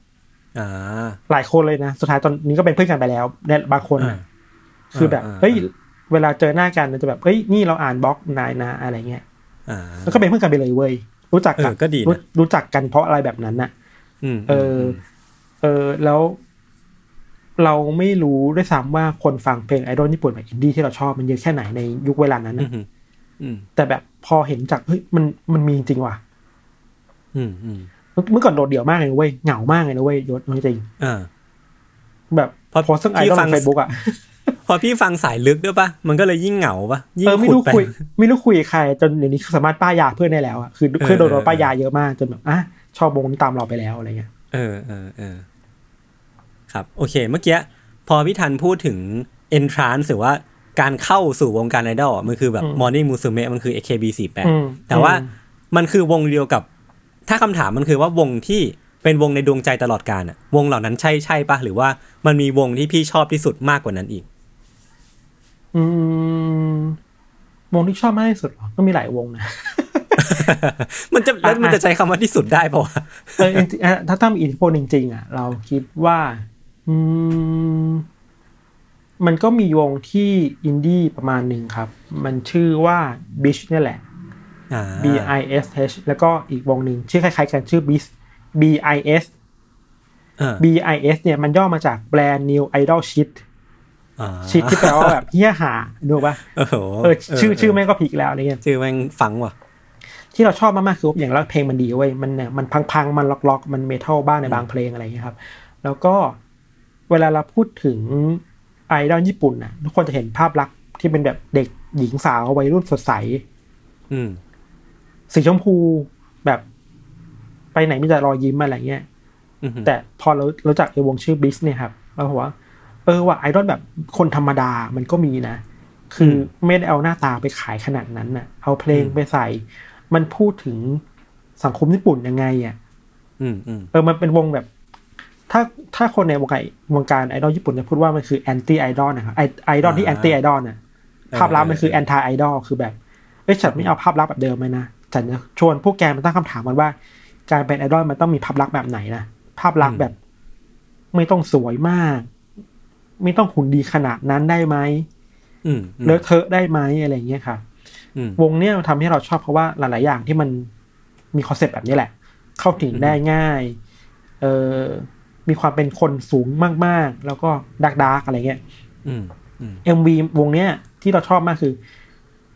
หลายคนเลยนะ สุดท้ายตอนนี้ก็เป็นเพื่อนกันไปแล้วเนี่ยบางคนน่ะอ่าคือแบบอ่าเฮ้ย เวลาเจอหน้ากันมันจะแบบเฮ้ยนี่เราอ่านบล็อกนายนะอะไรเงี้ยอ่าแล้วก็เป็นเพื่อนกันไปเลยเว้ยรู้จักกันเออก็ดีนะรู้รู้จักกันเพราะอะไรแบบนั้นน่ะอืมเออ เออแล้ว เราไม่รู้ด้วยซ้ำว่าคนฟังเพลงไอดอลญี่ปุ่นแบบอินดี้ที่เราชอบมันเยอะแค่ไหนในยุคเวลานั้นอืน่ะมอืมแต่แบบพอเห็นจากเฮ้ยมันมันมีจริงว่ะอืมอืม เมื่อก่อนโดดเดี่ยวมากเลยนะเว้ยเหงามากเลยนะเว้ยยศจริงอ่าๆแบบเพราะโพสต์เรื่องไอพี่ดอลฟังในเฟซบุ๊กอะพอพี่ฟังสายลึกด้วยปะมันก็เลยยิ่งเหงาปะยิ่งเออไม่ขุดรู้ไปคุย ไม่รู้คุยกับใคร จนเดี๋ยวนี้สามารถป้ายยาเพื่อนได้แล้วอะคือเพื่อนโดนเออป้ายยาเยอะมากจนแบบอะชอบวงนี้ตามเราไปแล้วอะไรเงี้ยเออเออเออครับ โอเค เมื่อกี้พอพี่ทันพูดถึง entrance หรือว่าการเข้าสู่วงการไอดอลอะมันคือแบบ Morning Musume มันคือ AKB48 อืมแต่ว่าอืมมันคือวงเดียวกับ ถ้าคำถามมันคือว่าวงที่เป็นวงในดวงใจตลอดกาลอะวงเหล่านั้นใช่ใช่ปะหรือว่ามันมีวงที่พี่ชอบที่สุดมากกว่านั้นอีก อืมวงที่ชอบมากที่สุดเหรอก็มีหลายวงนะมันจะแล้วมันอะจะใช้คำว่าที่สุดได้ปะวะเออจริงๆอะถ้าถ้ามีอิทธิพลจริง ๆ อะ เราคิดว่า อืมมันก็มีวงที่อินดี้ประมาณหนึ่งครับ มันชื่อว่า Bish เนี่ยแหละอ่า B I S H แล้วก็อีกวงหนึ่งชื่อคล้ายๆกันชื่อ Bish B I S อ่า B I S เนี่ยมันย่อมาจาก Brand New Idol Shit อ่า Shit ที่แปลว่าแบบเฮี้ยหาดูปะโอ้โหเออชื่อชื่อแม่งก็พีกแล้วอะไรเงี้ยชื่อแม่งฟังว่ะ ที่เราชอบมากๆคืออย่างแรกเพลงมันดีเว้ยมันเนี่ยมันพังๆ มันล็อกๆ มันเมทัลบ้างในบางเพลงอะไรอย่างเงี้ยครับ แล้วก็เวลาเราพูดถึงไอดอลญี่ปุ่นน่ะทุกคนจะเห็นภาพลักษณ์ที่เป็นแบบเด็กหญิงสาววัยรุ่นสดใส อืม สีชมพูแบบไปไหนมีแต่รอยยิ้มอะไรเงี้ยอืมแต่พอเรารู้จักไอ้วงชื่อบิสเนี่ยครับเราบอกว่า เออว่าไอดอลแบบคนธรรมดามันก็มีนะ คือไม่ได้เอาหน้าตาไปขายขนาดนั้นน่ะ เอาเพลงไปใส่ มันพูดถึงสังคมญี่ปุ่นยังไงอะอืมอืมเออมันเป็นวงแบบ ถ้าถ้าคนในวงการวงการไอดอลญี่ปุ่นจะพูดว่ามันคือ anti-idol นะครับไอไอดอลที่ anti-idol น่ะภาพลักษณ์มันคือ anti-idol คือแบบเอ้ยฉันไม่เอาภาพลักษณ์แบบเดิมไหมนะ ฉันจะชวนพวกแกมาตั้งคำถามกันว่า การเป็นไอดอลมันต้องมีภาพลักษณ์แบบไหนนะภาพลักษณ์แบบ ไม่ต้องสวยมาก ไม่ต้องหุ่นดีขนาดนั้นได้ไหมอืมอืมเลอะเทอะได้ไหมอะไรอย่างเงี้ยครับอืมวงเนี้ยมันทำให้เราชอบเพราะว่าหลาย ๆ อย่างที่มันมีคอนเซ็ปต์แบบนี้แหละ เข้าถึงได้ง่าย เออมีความเป็นคนสูงมาก ๆ แล้วก็ dark dark อะไรเงี้ยอืมอืม MV วงเนี้ยที่เราชอบมากคือ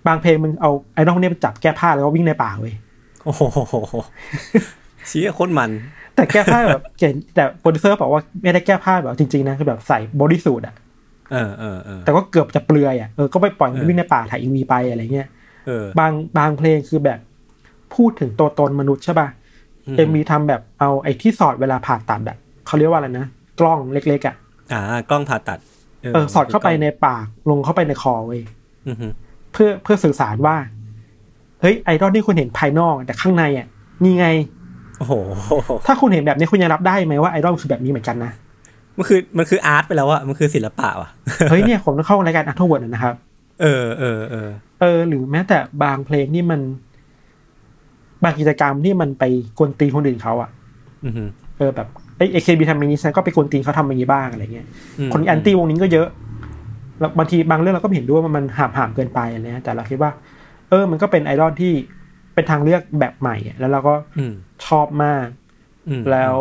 บางเพลงมึงเอาไอ้น้องเนี้ยไปจับแก้ผ้าแล้วก็วิ่งในป่าเว้ยโอ้โหเชี่ยโคตรมัน แต่แก้ผ้าแบบเก่งแต่โปรดิวเซอร์บอกว่าไม่ได้แก้ผ้าแบบจริงๆนะคือแบบใส่ bodysuit อะเออเออเออแต่ก็เกือบจะเปลือยอะเออก็ไปปล่อยมันเออวิ่งในป่าถ่าย MV ไปอะไรเงี้ยเออบางบางเพลงคือแบบพูดถึงตัวตนมนุษย์ใช่ป่ะเอ็มวีทำแบบเอาไอ้ที่สอดเวลาผ่าตัดอะเขาเรียกว่าอะไรนะกล้องเล็กๆอะอ่ากล้องผ่าตัด เออสอดเข้าไปในปากลงเข้าไปในคอเว้ยอือฮึ เพื่อเพื่อสื่อสารว่า เฮ้ยไอดอลที่คุณเห็นภายนอกแต่ข้างในอะนี่ไง โอ้โห ถ้าคุณเห็นแบบนี้คุณยังรับได้ไหมว่าไอดอลคือแบบนี้เหมือนกันนะ มันคือมันคืออาร์ตไปแล้วอะมันคือศิลปะว่ะ เฮ้ยเนี่ยผมต้องเข้ารายการอัทเวิร์ดนะครับ เออเออเออเออ หรือแม้แต่บางเพลงที่มัน บางกิจกรรมที่มันไปกวนตีนคนอื่นเขาอะอือฮึเออแบบไอ AKB ทำอย่างนี้ฉันก็ไปกวนตีนเขาทำอย่างนี้บ้างอะไรเงี้ยมคนแอนตี้วงนี้ก็เยอะแล้ว บางทีบางเรื่องเราก็ไม่เห็นด้วยว่ามันห่ามห่ามๆเกินไปอะไรเงี้ยแต่เราคิดว่า เออ มันก็เป็นไอดอลที่เป็นทางเลือกแบบใหม่อะแล้วเราก็อืมชอบมากอืมแล้ว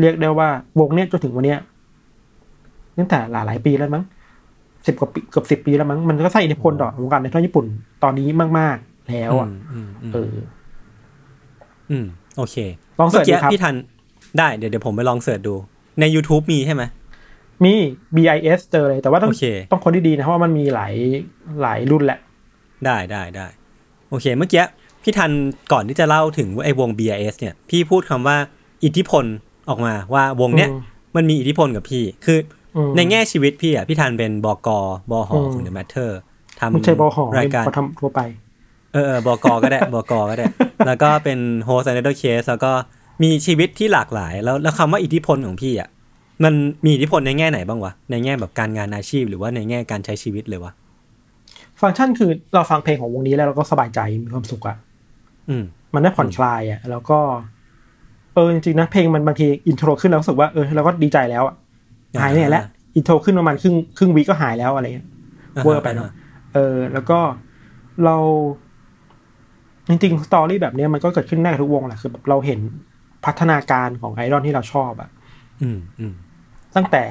เรียกได้ว่าวงเนี้ยจนถึงวันเนี้ยตั้งแต่หลายหลายๆปีแล้วมั้งสิบกว่าปีเกือบสิบปีแล้วมั้งมันก็สร้างอิทธิพลต่อวงการในทั่วญี่ปุ่นตอนนี้มาก ๆ แล้วอะอืมอืมเออ อืม โอเคลองเสิร์ชดูมื่กี้ครับพี่ทันได้เดี๋ยวเดี๋ยวผมไปลองเสิร์ชดู ใน YouTube มีใช่ไหม มี BIS เจอเลย แต่ว่าต้องโอเคต้องคนที่ดีนะเพราะว่ามันมีหลายหลายรุ่นแหละ ได้ได้ได้โอเค เมื่อกี้พี่ทันก่อนที่จะเล่าถึงไอ้วง BiSH เนี่ย พี่พูดคำว่าอิทธิพลออกมาว่าวงเนี้ยอืมมันมีอิทธิพลกับพี่ คืออมในแง่ชีวิตพี่อะพี่ทันเป็นบกบหอืมของ The Matter ทำไม่ใช่บอหอรายการเขาทำทั่วไป เออเออบกก็ได้บกก็ได้ แล้วก็เป็นโฮสต์ a นเดอร์เคสแล้วก็มีชีวิตที่หลากหลาย แล้วแล้วคำว่าอิทธิพลของพี่อะ มันมีอิทธิพลในแง่ไหนบ้างวะ ในแง่แบบการงานอาชีพหรือว่าในแง่การใช้ชีวิตเลยวะ ฟังก์ชันคือเราฟังเพลงของวงนี้แล้วเราก็สบายใจมีความสุขอะอืม มันได้ผ่อนคลายอะแล้วก็ เออจริงๆนะเพลงมันบางที intro ขึ้นแล้วรู้สึกว่าเออเราก็ดีใจแล้วอะหายเนี่ยแหละ intro ขึ้นประมาณครึ่งครึ่งวิก็หายแล้วอะไรเงี้ยเวอร์ไปเนอะเออ แล้วก็เรา จริงๆ story แบบเนี้ยมันก็เกิดขึ้นได้กับทุกวงแหละคือแบบเราเห็นพัฒนาการของไอดอลที่เราชอบอะอืมอืม ตั้งแต่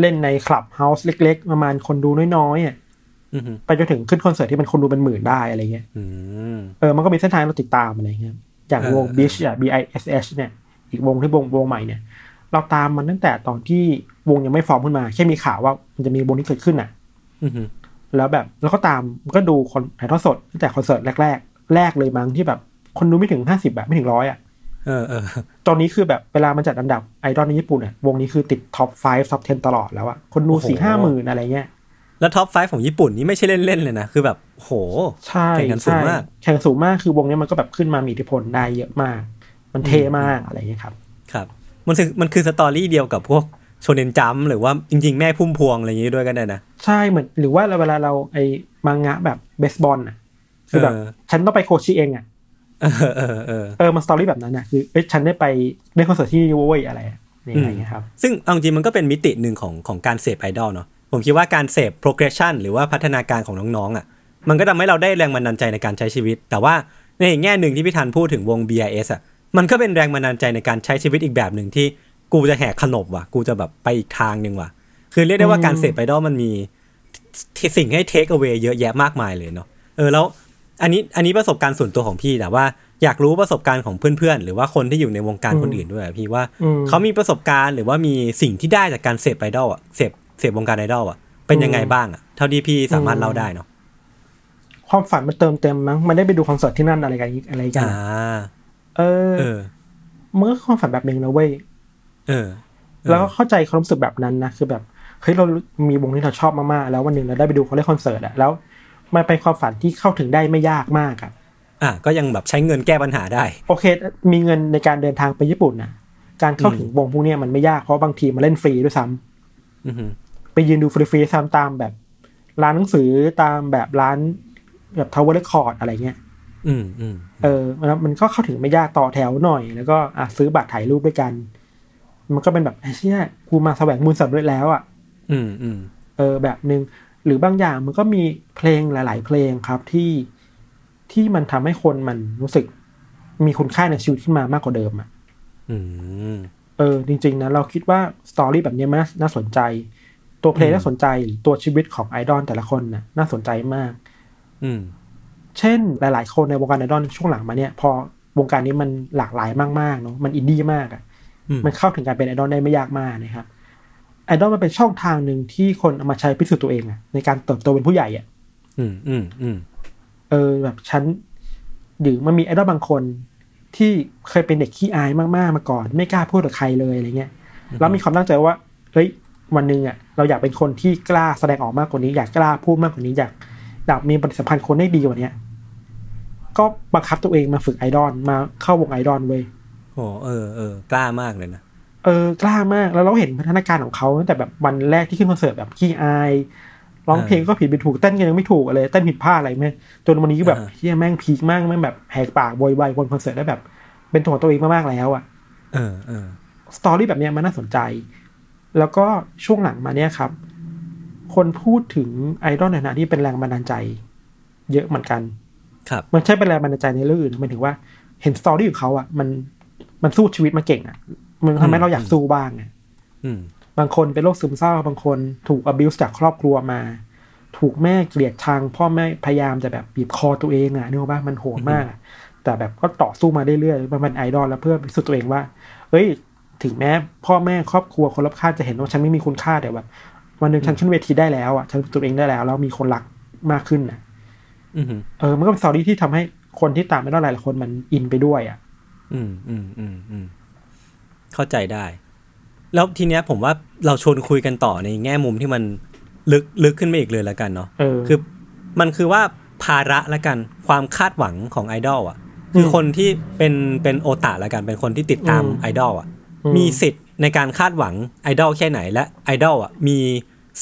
เล่นในคลับเฮาส์เล็ก ๆ ประมาณคนดูน้อยๆอะอืมไปจนถึงขึ้นคอนเสิร์ตที่เป็นคนดูเป็นหมื่นได้อะไรเงี้ยอืมเออมันก็มีเส้นทางให้เราติดตามอะไรเงี้ยอย่างวงเออบิชอะ B I S H เนี่ย อีกวงที่วงวงใหม่เนี่ย เราตามมันตั้งแต่ตอนที่วงยังไม่ฟอร์มขึ้นมา แค่มีข่าวว่ามันจะมีวงที่เกิดขึ้นอะอืมแล้วแบบแล้วก็ตามก็ดูคนถ่ายทอดสดตั้งแต่คอนเสิร์ตแรกๆแรกเลยมั้งที่แบบ คนดูไม่ถึงห้าสิบแบบไม่ถึงร้อยอะ เออเออตอนนี้คือแบบเวลามันจัดอันดับไอดอลในญี่ปุ่นอะวงนี้คือติด top 5 top 10 ตลอดแล้วอะคนดูสี่ห้าหมื่นอะไรเงี้ยแล้ว top five ของญี่ปุ่นนี่ไม่ใช่เล่นๆเลยนะ คือแบบโหใช่แข่งกันสูงมากใช่แข่งสูงมากคือวงนี้มันก็แบบขึ้นมามีอิทธิพลได้เยอะมาก มันเท่มากอะไรเงี้ยครับครับ มันคือมันคือ story เดียวกับพวกโชเนนจัมป์หรือว่าจริง ๆ แม่พุ่มพวงอะไรอย่างงี้ด้วยก็ได้นะ ใช่เหมือนหรือว่าเวลาเราไอ้มังงะแบบเบสบอลอะคือแบบเออฉันต้องไปโคชิเองอะ เออเออเออเออมันสตอรี่แบบนั้นอะคือเอ้ยฉันได้ไปเล่นคอนเสิร์ตที่นี่เว้ยอะไรอะนี่อะไรเงี้ยครับซึ่งเอาจริงมันก็เป็นมิติหนึ่งของของการเสพไอดอลเนาะผมคิดว่าการเสพ progression หรือว่าพัฒนาการของน้องๆอะ มันก็ทำให้เราได้แรงบันดาลใจในการใช้ชีวิต แต่ว่าในอีกแง่หนึ่งที่พี่ธันพูดถึงวง BIS อะมันก็เป็นแรงบันดาลใจในการใช้ชีวิตอีกแบบหนึ่งที่กูจะแหกขนบว่ะ กูจะแบบไปอีกทางหนึ่งว่ะ คือเรียกได้ว่าการเสพไอดอลมันมีสิ่งให้ take away เยอะแยะมากมายเลยเนาะเออแล้ว อันนี้อันนี้ประสบการณ์ส่วนตัวของพี่แต่ว่าอยากรู้ประสบการณ์ของเพื่อนๆ หรือว่าคนที่อยู่ในวงการคนอื่นด้วยอะพี่ว่าอืมเขามีประสบการณ์หรือว่ามีสิ่งที่ได้จากการเสพไอดอลอะเสพเสพวงการไอดอลอะเป็นยังไงบ้างอะเท่าที่พี่สามารถเล่าได้เนาะความฝันมันเติมเต็มมั้งมันได้ไปดูคอนเสิร์ตที่นั่นอะไรกันอะไรกันอ่าอะเออเออมันก็ความฝันแบบหนึ่งนะเว้ยเออ แล้วก็เข้าใจความรู้สึกแบบนั้นนะคือแบบเฮ้ยเรามีวงที่เราชอบมากๆแล้ววันหนึ่งเราได้ไปดูเขาเล่นคอนเสิร์ตอะแล้ว มันเป็นความฝันที่เข้าถึงได้ไม่ยากมากอะอะก็ยังแบบใช้เงินแก้ปัญหาได้ โอเค มีเงินในการเดินทางไปญี่ปุ่นนะการเข้าถึงวงพวกเนี้ยมันไม่ยากเพราะบางทีมันเล่นฟรีด้วยซ้ำอือหือไปยืนดูฟรีๆซ้ำตามแบบ ร้านหนังสือตามแบบร้านแบบ Tower Records อะไรเงี้ยอืมอืมเออแล้วมันก็เข้าถึงไม่ยากต่อแถวหน่อย แล้วก็อะซื้อบัตรถ่ายรูปด้วยกัน มันก็เป็นแบบไอ้เชี่ยกูมาแสวงบุญสำเร็จแล้วอะ อืมอืมเออแบบหนึ่ง หรือบางอย่างมันก็มีเพลงหลาย ๆ เพลงครับที่ที่มันทำให้คนมันรู้สึกมีคุณค่าในชีวิตขึ้นมามากกว่าเดิมอะอืมเออ จริง ๆ นะ เราคิดว่าสตอรี่แบบนี้มันน่าน่าสนใจ ตัวเพลงอืมน่าสนใจหรือตัวชีวิตของไอดอลแต่ละคนน่ะ น่าสนใจมาก อืมเช่น หลาย ๆ คนในวงการไอดอลช่วงหลังมาเนี่ย พอวงการนี้มันหลากหลายมากๆเนาะมันอินดี้มากอะอืมมันเข้าถึงการเป็นไอดอลได้ไม่ยากมากนะครับไอดอลมันเป็นช่องทางหนึ่งที่คนเอามาใช้พิสูจน์ตัวเองอะในการเติบโตเป็นผู้ใหญ่อะอืมอืมอืมเออแบบฉันหรือมันมีไอดอลบางคนที่เคยเป็นเด็กขี้อายมากๆมาก่อน ไม่กล้าพูดกับใครเลยอะไรเงี้ยแล้วมีความตั้งใจว่าเฮ้ยวันหนึ่งอะเราอยากเป็นคนที่กล้าแสดงออกมากกว่านี้ อยากกล้าพูดมากกว่านี้อยากอยากมีปฏิสัมพันธ์คนได้ดีกว่าเนี้ยก็บังคับตัวเองมาฝึกไอดอลมาเข้าวงไอดอลเว้ยโอ้เออเออกล้ามากเลยนะ เออกล้ามากแล้วเราเห็นพัฒนาการของเขาตั้งแต่แบบวันแรกที่ขึ้นคอนเสิร์ตแบบขี้อายร้องเพลงก็ผิดไปถูกเต้นก็ยังไม่ถูกเลยเต้นผิดพลาดอะไรแม่งจนวันนี้ก็แบบอ่าเหี้ยแม่ง peak มากแม่งแบบแหกปากโวยวายบนคอนเสิร์ตได้แบบ เป็นตัวของตัวเองมากๆแล้วอะเออเออ story แบบเนี้ยมันน่าสนใจ แล้วก็ช่วงหลังมาเนี่ยครับ คนพูดถึงไอดอลในฐานะที่เป็นแรงบันดาลใจ เยอะเหมือนกัน ครับ มันใช่เป็นแรงบันดาลใจในเรื่องอื่นหมายถึงว่า เห็นสตอรี่ของเขาอะมันมันสู้ชีวิตมาเก่งอะ มันทำให้เราอยากสู้บ้างอะอืมบางคนเป็นโรคซึมเศร้า บางคนถูก abuse จากครอบครัวมา ถูกแม่เกลียดชังพ่อแม่พยายามจะแบบบีบคอตัวเองอะนึกออกปะมันโหดมากอะแต่แบบก็ต่อสู้มาเรื่อยๆมันเป็นไอดอลแล้วเพื่อพิสูจน์ตัวเองว่า เอ้ย ถึงแม้พ่อแม่ครอบครัวคนรอบข้างจะเห็นว่าฉันไม่มีคุณค่าแต่แบบวันหนึ่งฉันขึ้นเวทีได้แล้วอะฉันพิสูจน์ตัวเองได้แล้วแล้วมีคนรักมากขึ้นอะอืมเออ มันก็เป็นสตอรี่ที่ทำให้คนที่ตามไอดอลหลายๆคนมันอินไปด้วยอะอืมอืมอืมอืม เข้าใจได้ แล้วทีเนี้ยผมว่าเราชวนคุยกันต่อในแง่มุมที่มันลึกลึกขึ้นไปอีกเลยแล้วกันเนาะเออคือมันคือว่าภาระละกันความคาดหวังของไอดอลอะ คือคนที่เป็นเป็นโอตาละกันเป็นคนที่ติดตามอืมไอดอลอะอืมมีสิทธิ์ในการคาดหวังไอดอลแค่ไหนและไอดอลอะมี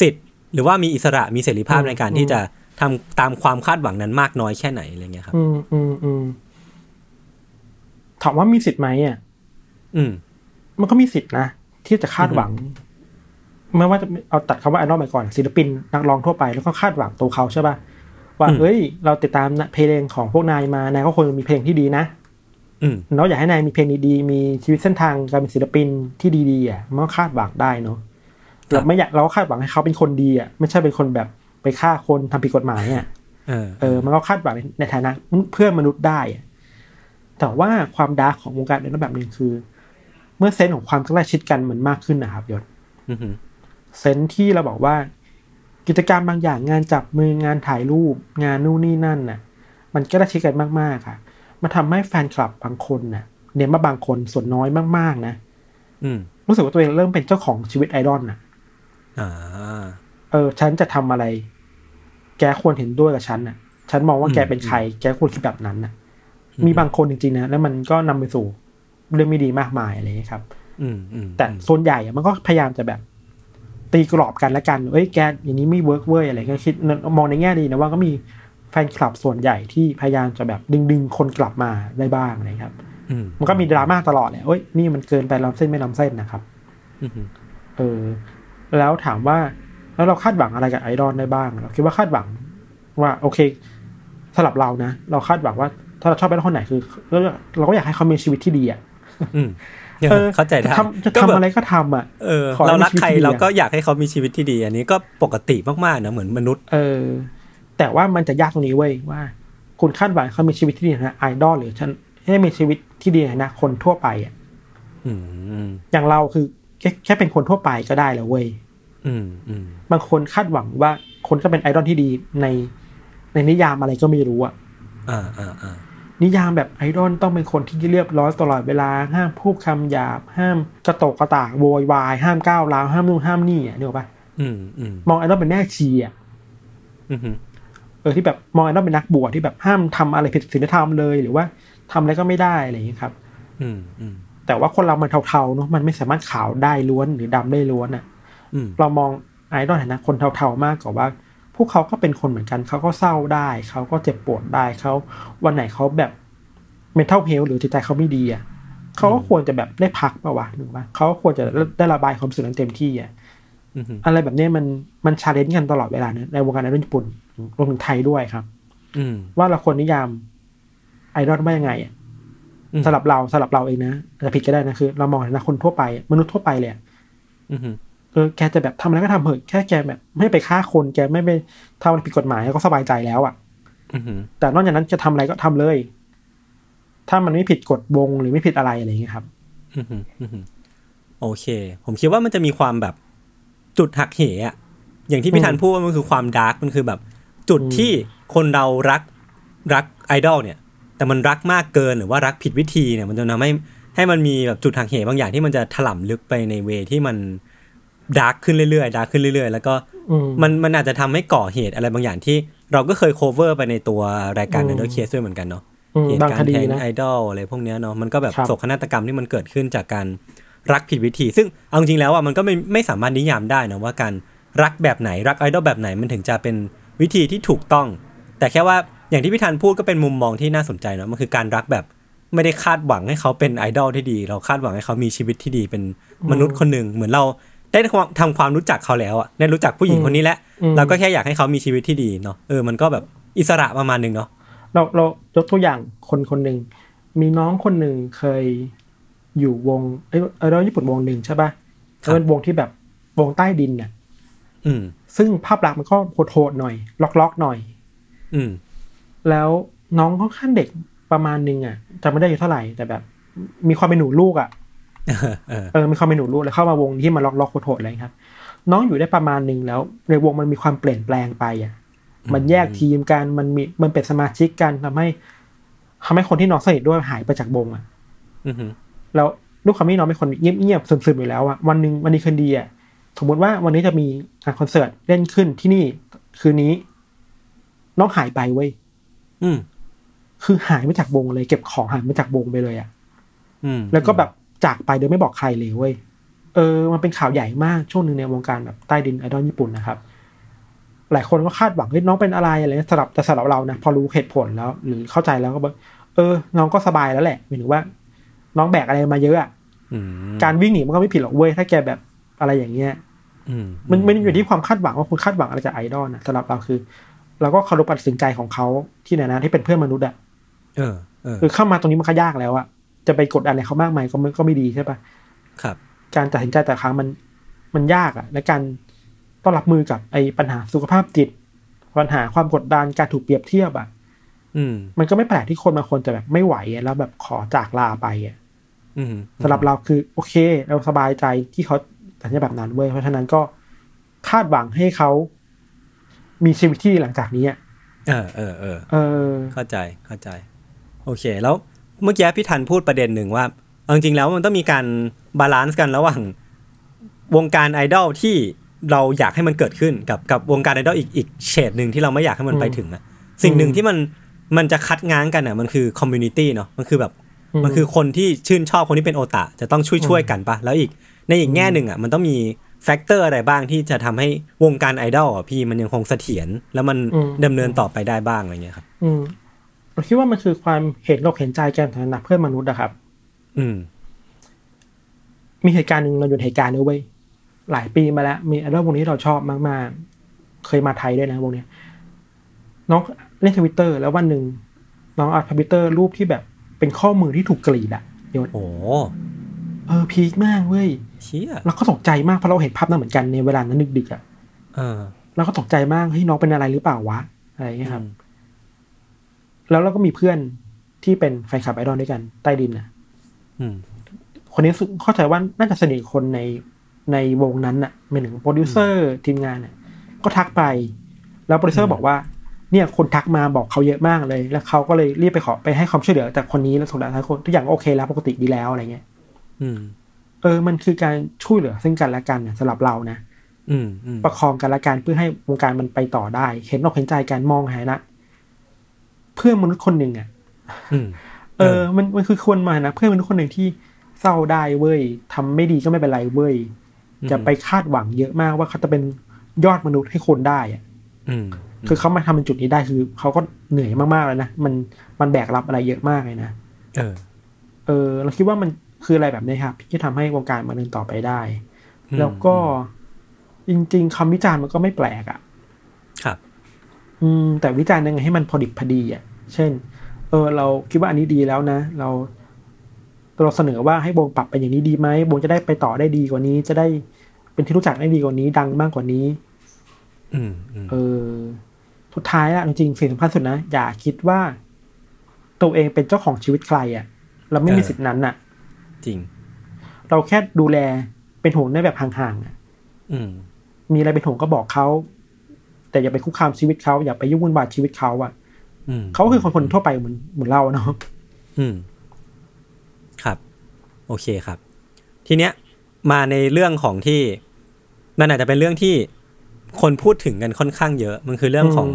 สิทธิ์ หรือว่ามีอิสระมีเสรีภาพในการที่จะทำตามความคาดหวังนั้นมากน้อยแค่ไหนอะไรเงี้ยครับ อืมอืมอืมถามว่ามีสิทธิ์ไหมอะ อืม มันก็มีสิทธินะที่จะคาดหวังไม่ว่าจะเอาตัดคำว่าไอดอลไปก่อน ศิลปินนักร้องทั่วไปแล้วก็คาดหวังตัวเขาใช่ป่ะว่าอืมเฮ้ย เราติดตามเพลงของพวกนายมานายก็ควรมีเพลงที่ดีนะอืมเนาะอยากให้นายมีเพลงดีๆมีชีวิตเส้นทางการเป็นศิลปินที่ดีๆอะมันก็คาดหวังได้เนาะเราไม่อยากเราก็คาดหวังให้เขาเป็นคนดีอะไม่ใช่เป็นคนแบบไปฆ่าคนทำผิดกฎหมายอะเออเออมันก็คาดหวังในในฐานะเพื่อนมนุษย์ได้อะแต่ว่าความดาร์กของวงการเดินแบบหนึ่งคือ เมื่อเซนส์ของความใกล้ชิดกันมันมากขึ้นนะครับยศอือหือเซนส์ที่เราบอกว่า กิจกรรมบางอย่างงานจับมืองานถ่ายรูป งานนู่นนี่นั่นน่ะ มันใกล้ชิดกันมากๆค่ะมันทำให้แฟนคลับบางคนน่ะเน้นมาบางคนส่วนน้อยมากๆนะอืมรู้สึกว่าตัวเองเริ่มเป็นเจ้าของชีวิตไอดอลน่ะอ่าเออ ฉันจะทำอะไร แกควรเห็นด้วยกับฉันน่ะ ฉันมองว่าแกเป็นใคร แกควรคิดแบบนั้นน่ะ มีบางคนจริงๆนะแล้วมันก็นำไปสู่ เรื่องไม่ดีมากมายอะไรอย่างเงี้ยครับอืมอืมแต่ส่วนใหญ่อะมันก็พยายามจะแบบ ตีกรอบกันละกันเอ้ยแกอย่างนี้ไม่ work เว้ยอะไรก็คิดมองในแง่ดีนะว่าก็มีแฟนคลับส่วนใหญ่ที่พยายามจะแบบดึงดึงๆคนกลับมาได้บ้างนะครับอืมมันก็มีดราม่าตลอดแหละเอ้ยนี่มันเกินไปล้ำเส้นไม่ล้ำเส้นนะครับอือหือเออ แล้วถามว่า แล้วเราคาดหวังอะไรกับไอดอลได้บ้างเราคิดว่าคาดหวัง ว่าโอเคสำหรับเรานะเราคาดหวังว่าถ้าเราชอบไอดอลคนไหนคือเราเราก็อยากให้เขามีชีวิตที่ดีอะอืม เออเข้าใจได้จะทำจะก็ทำแบบอะไรก็ทำอะเออขอให้เรารักมีชีวิตใครที่ดีอะเราก็อยากให้เขามีชีวิตที่ดี อันนี้ก็ปกติมากๆนะเหมือนมนุษย์ เออ แต่ว่ามันจะยากตรงนี้เว้ยว่า คุณคาดหวังให้เขามีชีวิตที่ดีนะไอดอลหรือฉันให้มีชีวิตที่ดีนะคนทั่วไปอะอืมอย่างเราคือแค่แค่เป็นคนทั่วไปก็ได้แล้วเว้ยอืมอืมบางคนคาดหวังว่าคนก็เป็นไอดอลที่ดีในในนิยามอะไรก็ไม่รู้อะอ่าอ่าอ่า นิยามแบบไอดอลต้องเป็นคนที่เรียบร้อยตลอดเวลาห้ามพูดคำหยาบ ห้ามกระโตกกระตากโวยวาย ห้ามก้าวร้าวห้ามนู่นห้ามนี่อะนึกออกปะอืมอืมมองไอดอลเป็นแม่ชีอะอืมเออที่แบบมองไอดอลเป็นนักบวชที่แบบห้ามทำอะไรผิดศีลธรรมเลยหรือว่าทำอะไรก็ไม่ได้อะไรอย่างนี้ยครับ อืมอืมแแต่ว่าคนเรามันเทาๆเนาะมันไม่สามารถขาวได้ล้วนหรือดำได้ล้วนอะอืมเรามองไอดอลฐานะคนเทาๆมากกว่าว่าพ วกเขาก็เป็นคนเหมือนกัน เขาก็เศร้าได้ เขาก็เจ็บปวดได้เขาวันไหนเขาแบบ mental health หรือจิตใจเขาไม่ดีอะเขาก็ควรจะแบบได้พักป่าวะหรือว่าเขาก็ควรจะได้ระบายความรู้สึกนั้นเต็มที่อะอืมอะไรแบบเนี้ยมันมัน challenge กันตลอดเวลานะในวงการไอดอลญี่ปุ่นรวมถึงไทยด้วยครับ อืมว่าเราควรนิยามไอดอลว่ายังไงอะอืมสำหรับเราสำหรับเราเองนะอาจจะผิดก็ได้นะคือ เรามองในฐานะคนทั่วไป มนุษย์ทั่วไปเลยอะอืม เออแกจะแบบทำอะไรก็ทำเถอะแค่แกแบบไม่ไปฆ่าคนแกไม่ไปทำอะไรผิดกฎหมายก็สบายใจแล้วอะอืมแต่นอกจากนั้นจะทำอะไรก็ทำเลย ถ้ามันไม่ผิดกฎวงหรือไม่ผิดอะไรอะไรอย่างเงี้ยครับอืมอืมอืมโอเค ผมคิดว่ามันจะมีความแบบจุดหักเหอะอย่างที่พี่ธันพูดว่ามันคือความดาร์กมันคือแบบ จุดอืมที่คนเรารักรักไอดอลเนี่ย แต่มันรักมากเกินหรือว่ารักผิดวิธีเนี่ย มันจะทำให้ให้มันมีแบบจุดหักเหบางอย่างที่มันจะถลำลึกไปใน way ที่มัน dark ขึ้นเรื่อยๆ dark ขึ้นเรื่อยๆ แล้วก็อืมมันมันอาจจะทำให้ก่อเหตุอะไรบางอย่างที่เราก็เคย cover ไปในตัวรายการอืม Untitled Case ด้วยเหมือนกันเนาะอืมเหตุการณ์บางคดีแทงนะไอดอลอะไรพวกเนี้ยเนาะมันก็แบบครับโศกนาฏกรรมที่มันเกิดขึ้นจากการรักผิดวิธี ซึ่งเอาจริงแล้วอะมันก็ไม่ไม่สามารถนิยามได้นะว่าการรักแบบไหนรักไอดอลแบบไหนมันถึงจะเป็นวิธีที่ถูกต้อง แต่แค่ว่าอย่างที่พี่ธันพูดก็เป็นมุมมองที่น่าสนใจเนาะมันคือการรักแบบไม่ได้คาดหวังให้เขาเป็นไอดอลที่ดี เราคาดหวังให้เขามีชีวิตที่ดีเป็นมนุษย์คนหนึ่งเหมือนเรา ได้ทำความรู้จักเขาแล้วอะได้รู้จักผู้หญิงคนนี้แล้วอืมเราก็แค่อยากให้เขามีชีวิตที่ดีเนาะเออมันก็แบบอิสระประมาณหนึ่งเนาะเราเรายกตัวอย่างคนคนหนึ่งมีน้องคนหนึ่งเคยอยู่วงไอไอดอลญี่ปุ่นวงหนึ่งใช่ปะแล้วเป็นวงที่แบบวงใต้ดินเนี่ยอืมซึ่งภาพลักษณ์มันก็โหดๆหน่อย ล็อกๆหน่อย อืม แล้วน้องค่อนข้างเด็กประมาณนึงอะจำไม่ได้อยู่เท่าไหร่แต่แบบ มีความเป็นหนูลูกอะ เออเออเออมีความเป็นหนูลูกแล้วเข้ามาวงที่มาล็อกล็อกโหดๆอะไรครับ น้องอยู่ได้ประมาณนึงแล้ว ในวงมันมีความเปลี่ยนแปลงไปอะ มันแยกทีมกันมันมีมันเป็นสมาชิกกันทำให้ทำให้คนที่น้องสนิทด้วยหายไปจากวงอะอือหือแล้วด้วยความที่น้องเป็นคนเงียบๆซึมๆอยู่แล้วอะวันหนึ่งวันนี้คืนดีอะสมมติว่าวันนี้จะมีงานคอนเสิร์ตเล่นขึ้นที่นี่คืนนี้ น้องหายไปเว้ยอืมคือหายไปจากวงเลย เก็บของหายไปจากวงไปเลยอะอืมแล้วก็แบบ จากไปโดยไม่บอกใครเลยเว้ยเออ มันเป็นข่าวใหญ่มากช่วงหนึ่งในวงการแบบใต้ดินไอดอลญี่ปุ่นนะครับ หลายคนก็คาดหวังเฮ้ยน้องเป็นอะไรอะไรเงี้ยสำหรับแต่สำหรับเรานะพอรู้เหตุผลแล้ว หรือเข้าใจแล้วก็แบบเออ น้องก็สบายแล้วแหละหมายถึงว่า น้องแบกอะไรมาเยอะอะอืมการวิ่งหนีมันก็ไม่ผิดหรอกเว้ยถ้าแกแบบอะไรอย่างเงี้ยอืมมันมันอยู่ที่ความคาดหวังว่าคุณคาดหวังอะไรจากไอดอลนะสำหรับเราคือเราก็เคารพการตัดสินใจของเขาที่ไหนนะที่เป็นเพื่อนมนุษย์อะเออเออคือเข้ามาตรงนี้มันก็ยากแล้วอะ จะไปกดดันอะไรเขามากมายก็ไม่ก็ไม่ดีใช่ปะครับ การตัดสินใจแต่ละครั้งมันมันยากอะและการต้องรับมือกับไอ้ปัญหาสุขภาพจิต ปัญหาความกดดันการถูกเปรียบเทียบอะอืม มันก็ไม่แปลกที่คนบางคนจะแบบไม่ไหวอะแล้วแบบขอจากลาไปอะอืมสำหรับเราคือ โอเค เราสบายใจที่เขาตัดสินใจแบบนั้นเว้ยเพราะฉะนั้นก็คาดหวังให้เขามีชีวิตที่ดีหลังจากนี้อะเออเออเออเออเข้าใจเข้าใจ โอเค แล้ว เมื่อกี้พี่ทันพูดประเด็นหนึ่งว่าเอาจริงๆแล้วมันต้องมีการ balance กันระหว่างวงการไอดอลที่เราอยากให้มันเกิดขึ้นกับกับวงการไอดอลอีกอีกเฉดหนึ่งที่เราไม่อยากให้มันไปถึงอะสิ่งหนึ่งที่มันมันจะคัดง้างกันอะมันคือ community เนาะมันคือแบบอืมมันคือคนที่ชื่นชอบคนที่เป็นโอตาจะต้องช่วยช่วยๆกันปะแล้วอีกในอีกแง่หนึ่งอะมันต้องมี factor อะไรบ้างที่จะทำให้วงการไอดอลอะพี่มันยังคงเสถียรแล้วมันอืมดำเนินต่อไปได้บ้างอะไรเงี้ยครับ อืมเราคิดว่ามันคือความเห็นอกเห็นใจกันในฐานะเพื่อนมนุษย์อะครับ อืม มีเหตุการณ์หนึ่งเราอยู่ในเหตุการณ์นี้เว้ยหลายปีมาแล้ว มีไอดอลวงนี้ที่เราชอบมากๆ เคยมาไทยด้วยนะวงเนี้ยน้องเล่นทวิตเตอร์แล้ววันหนึ่งน้องอัปทวิตเตอร์รูปที่แบบเป็นข้อมือที่ถูกกรีดอะเดี๋ยวโอ้เออ peak มากเว้ยเชี่ยเราก็ตกใจมากเพราะเราเห็นภาพนั้นเหมือนกันในเวลานั้นดึกๆอะเออเราก็ตกใจมากเฮ้ยน้องเป็นอะไรหรือเปล่าวะอะไรอย่างเงี้ยครับอืม แล้วเราก็มีเพื่อนที่เป็นแฟนคลับไอดอลด้วยกันใต้ดินอะอืมคนนี้ซึ่งเข้าใจว่าน่าจะสนิทคนในในวงนั้นน่ะหมายถึงโปรดิวเซอร์ทีมงานน่ะก็ทักไป แล้วโปรดิวเซอร์บอกว่า เนี่ยคนทักมาบอกเขาเยอะมากเลย แล้วเขาก็เลยรีบไปขอไปให้ความช่วยเหลือจากคนนี้แล้วสุดท้ายคนทุกอย่างก็โอเคแล้วปกติดีแล้วอะไรเงี้ยอืมเออ มันคือการช่วยเหลือซึ่งกันและกันน่ะสำหรับเรานะอืมอืมประคองกันและกันเพื่อให้วงการมันไปต่อได้ เห็นอกเห็นใจกันมองในฐานะ เพื่อนมนุษย์คนหนึ่งอะอืมเออ มันมันคือคนในฐานะเพื่อนมนุษย์คนหนึ่งที่เศร้าได้เว้ยทำไม่ดีก็ไม่เป็นไรเว้ยอืมจะไปคาดหวังเยอะมากว่าเขาจะเป็นยอดมนุษย์ให้คนได้อะอืมคือเขามาทำเป็นจุดนี้ได้คือเขาก็เหนื่อยมากๆเลยนะมันมันแบกรับอะไรเยอะมากเลยนะเออ เออ เราคิดว่ามันคืออะไรแบบนี้ครับที่ทำให้วงการมันเดินต่อไปได้อืมแล้วก็จริง ๆคำวิจารณ์มันก็ไม่แปลกอะ่ะ ครับ อืมแต่วิจารณ์ยังไงให้มันพอดิบพอดีอะ่ะ เช่น เออ เราคิดว่าอันนี้ดีแล้วนะ เราเราเสนอว่าให้วงปรับเป็นอย่างนี้ดีไหมวงจะได้ไปต่อได้ดีกว่านี้ จะได้เป็นที่รู้จักได้ดีกว่านี้ ดังมากกว่านี้อืมอืมเออสุดท้ายอะจริงๆสิ่งสำคัญสุดนะอย่าคิดว่า ตัวเองเป็นเจ้าของชีวิตใครอะเราไม่มีสิทธินั้นอะจริง เราแค่ดูแลเป็นห่วงในแบบห่างๆอะอืมมีอะไรเป็นห่วงก็บอกเขาแต่อย่าไปคุกคามชีวิตเขาอย่าไปยุ่งวุ่นวายชีวิตเขาอะอืม เขาก็คือคนคนทั่วไปเหมือนเหมือนเราเนาะอืม ครับ โอเคครับ ทีเนี้ย มาในเรื่องของที่มันอาจจะเป็นเรื่องที่คนพูดถึงกันค่อนข้างเยอะ มันคือเรื่องของ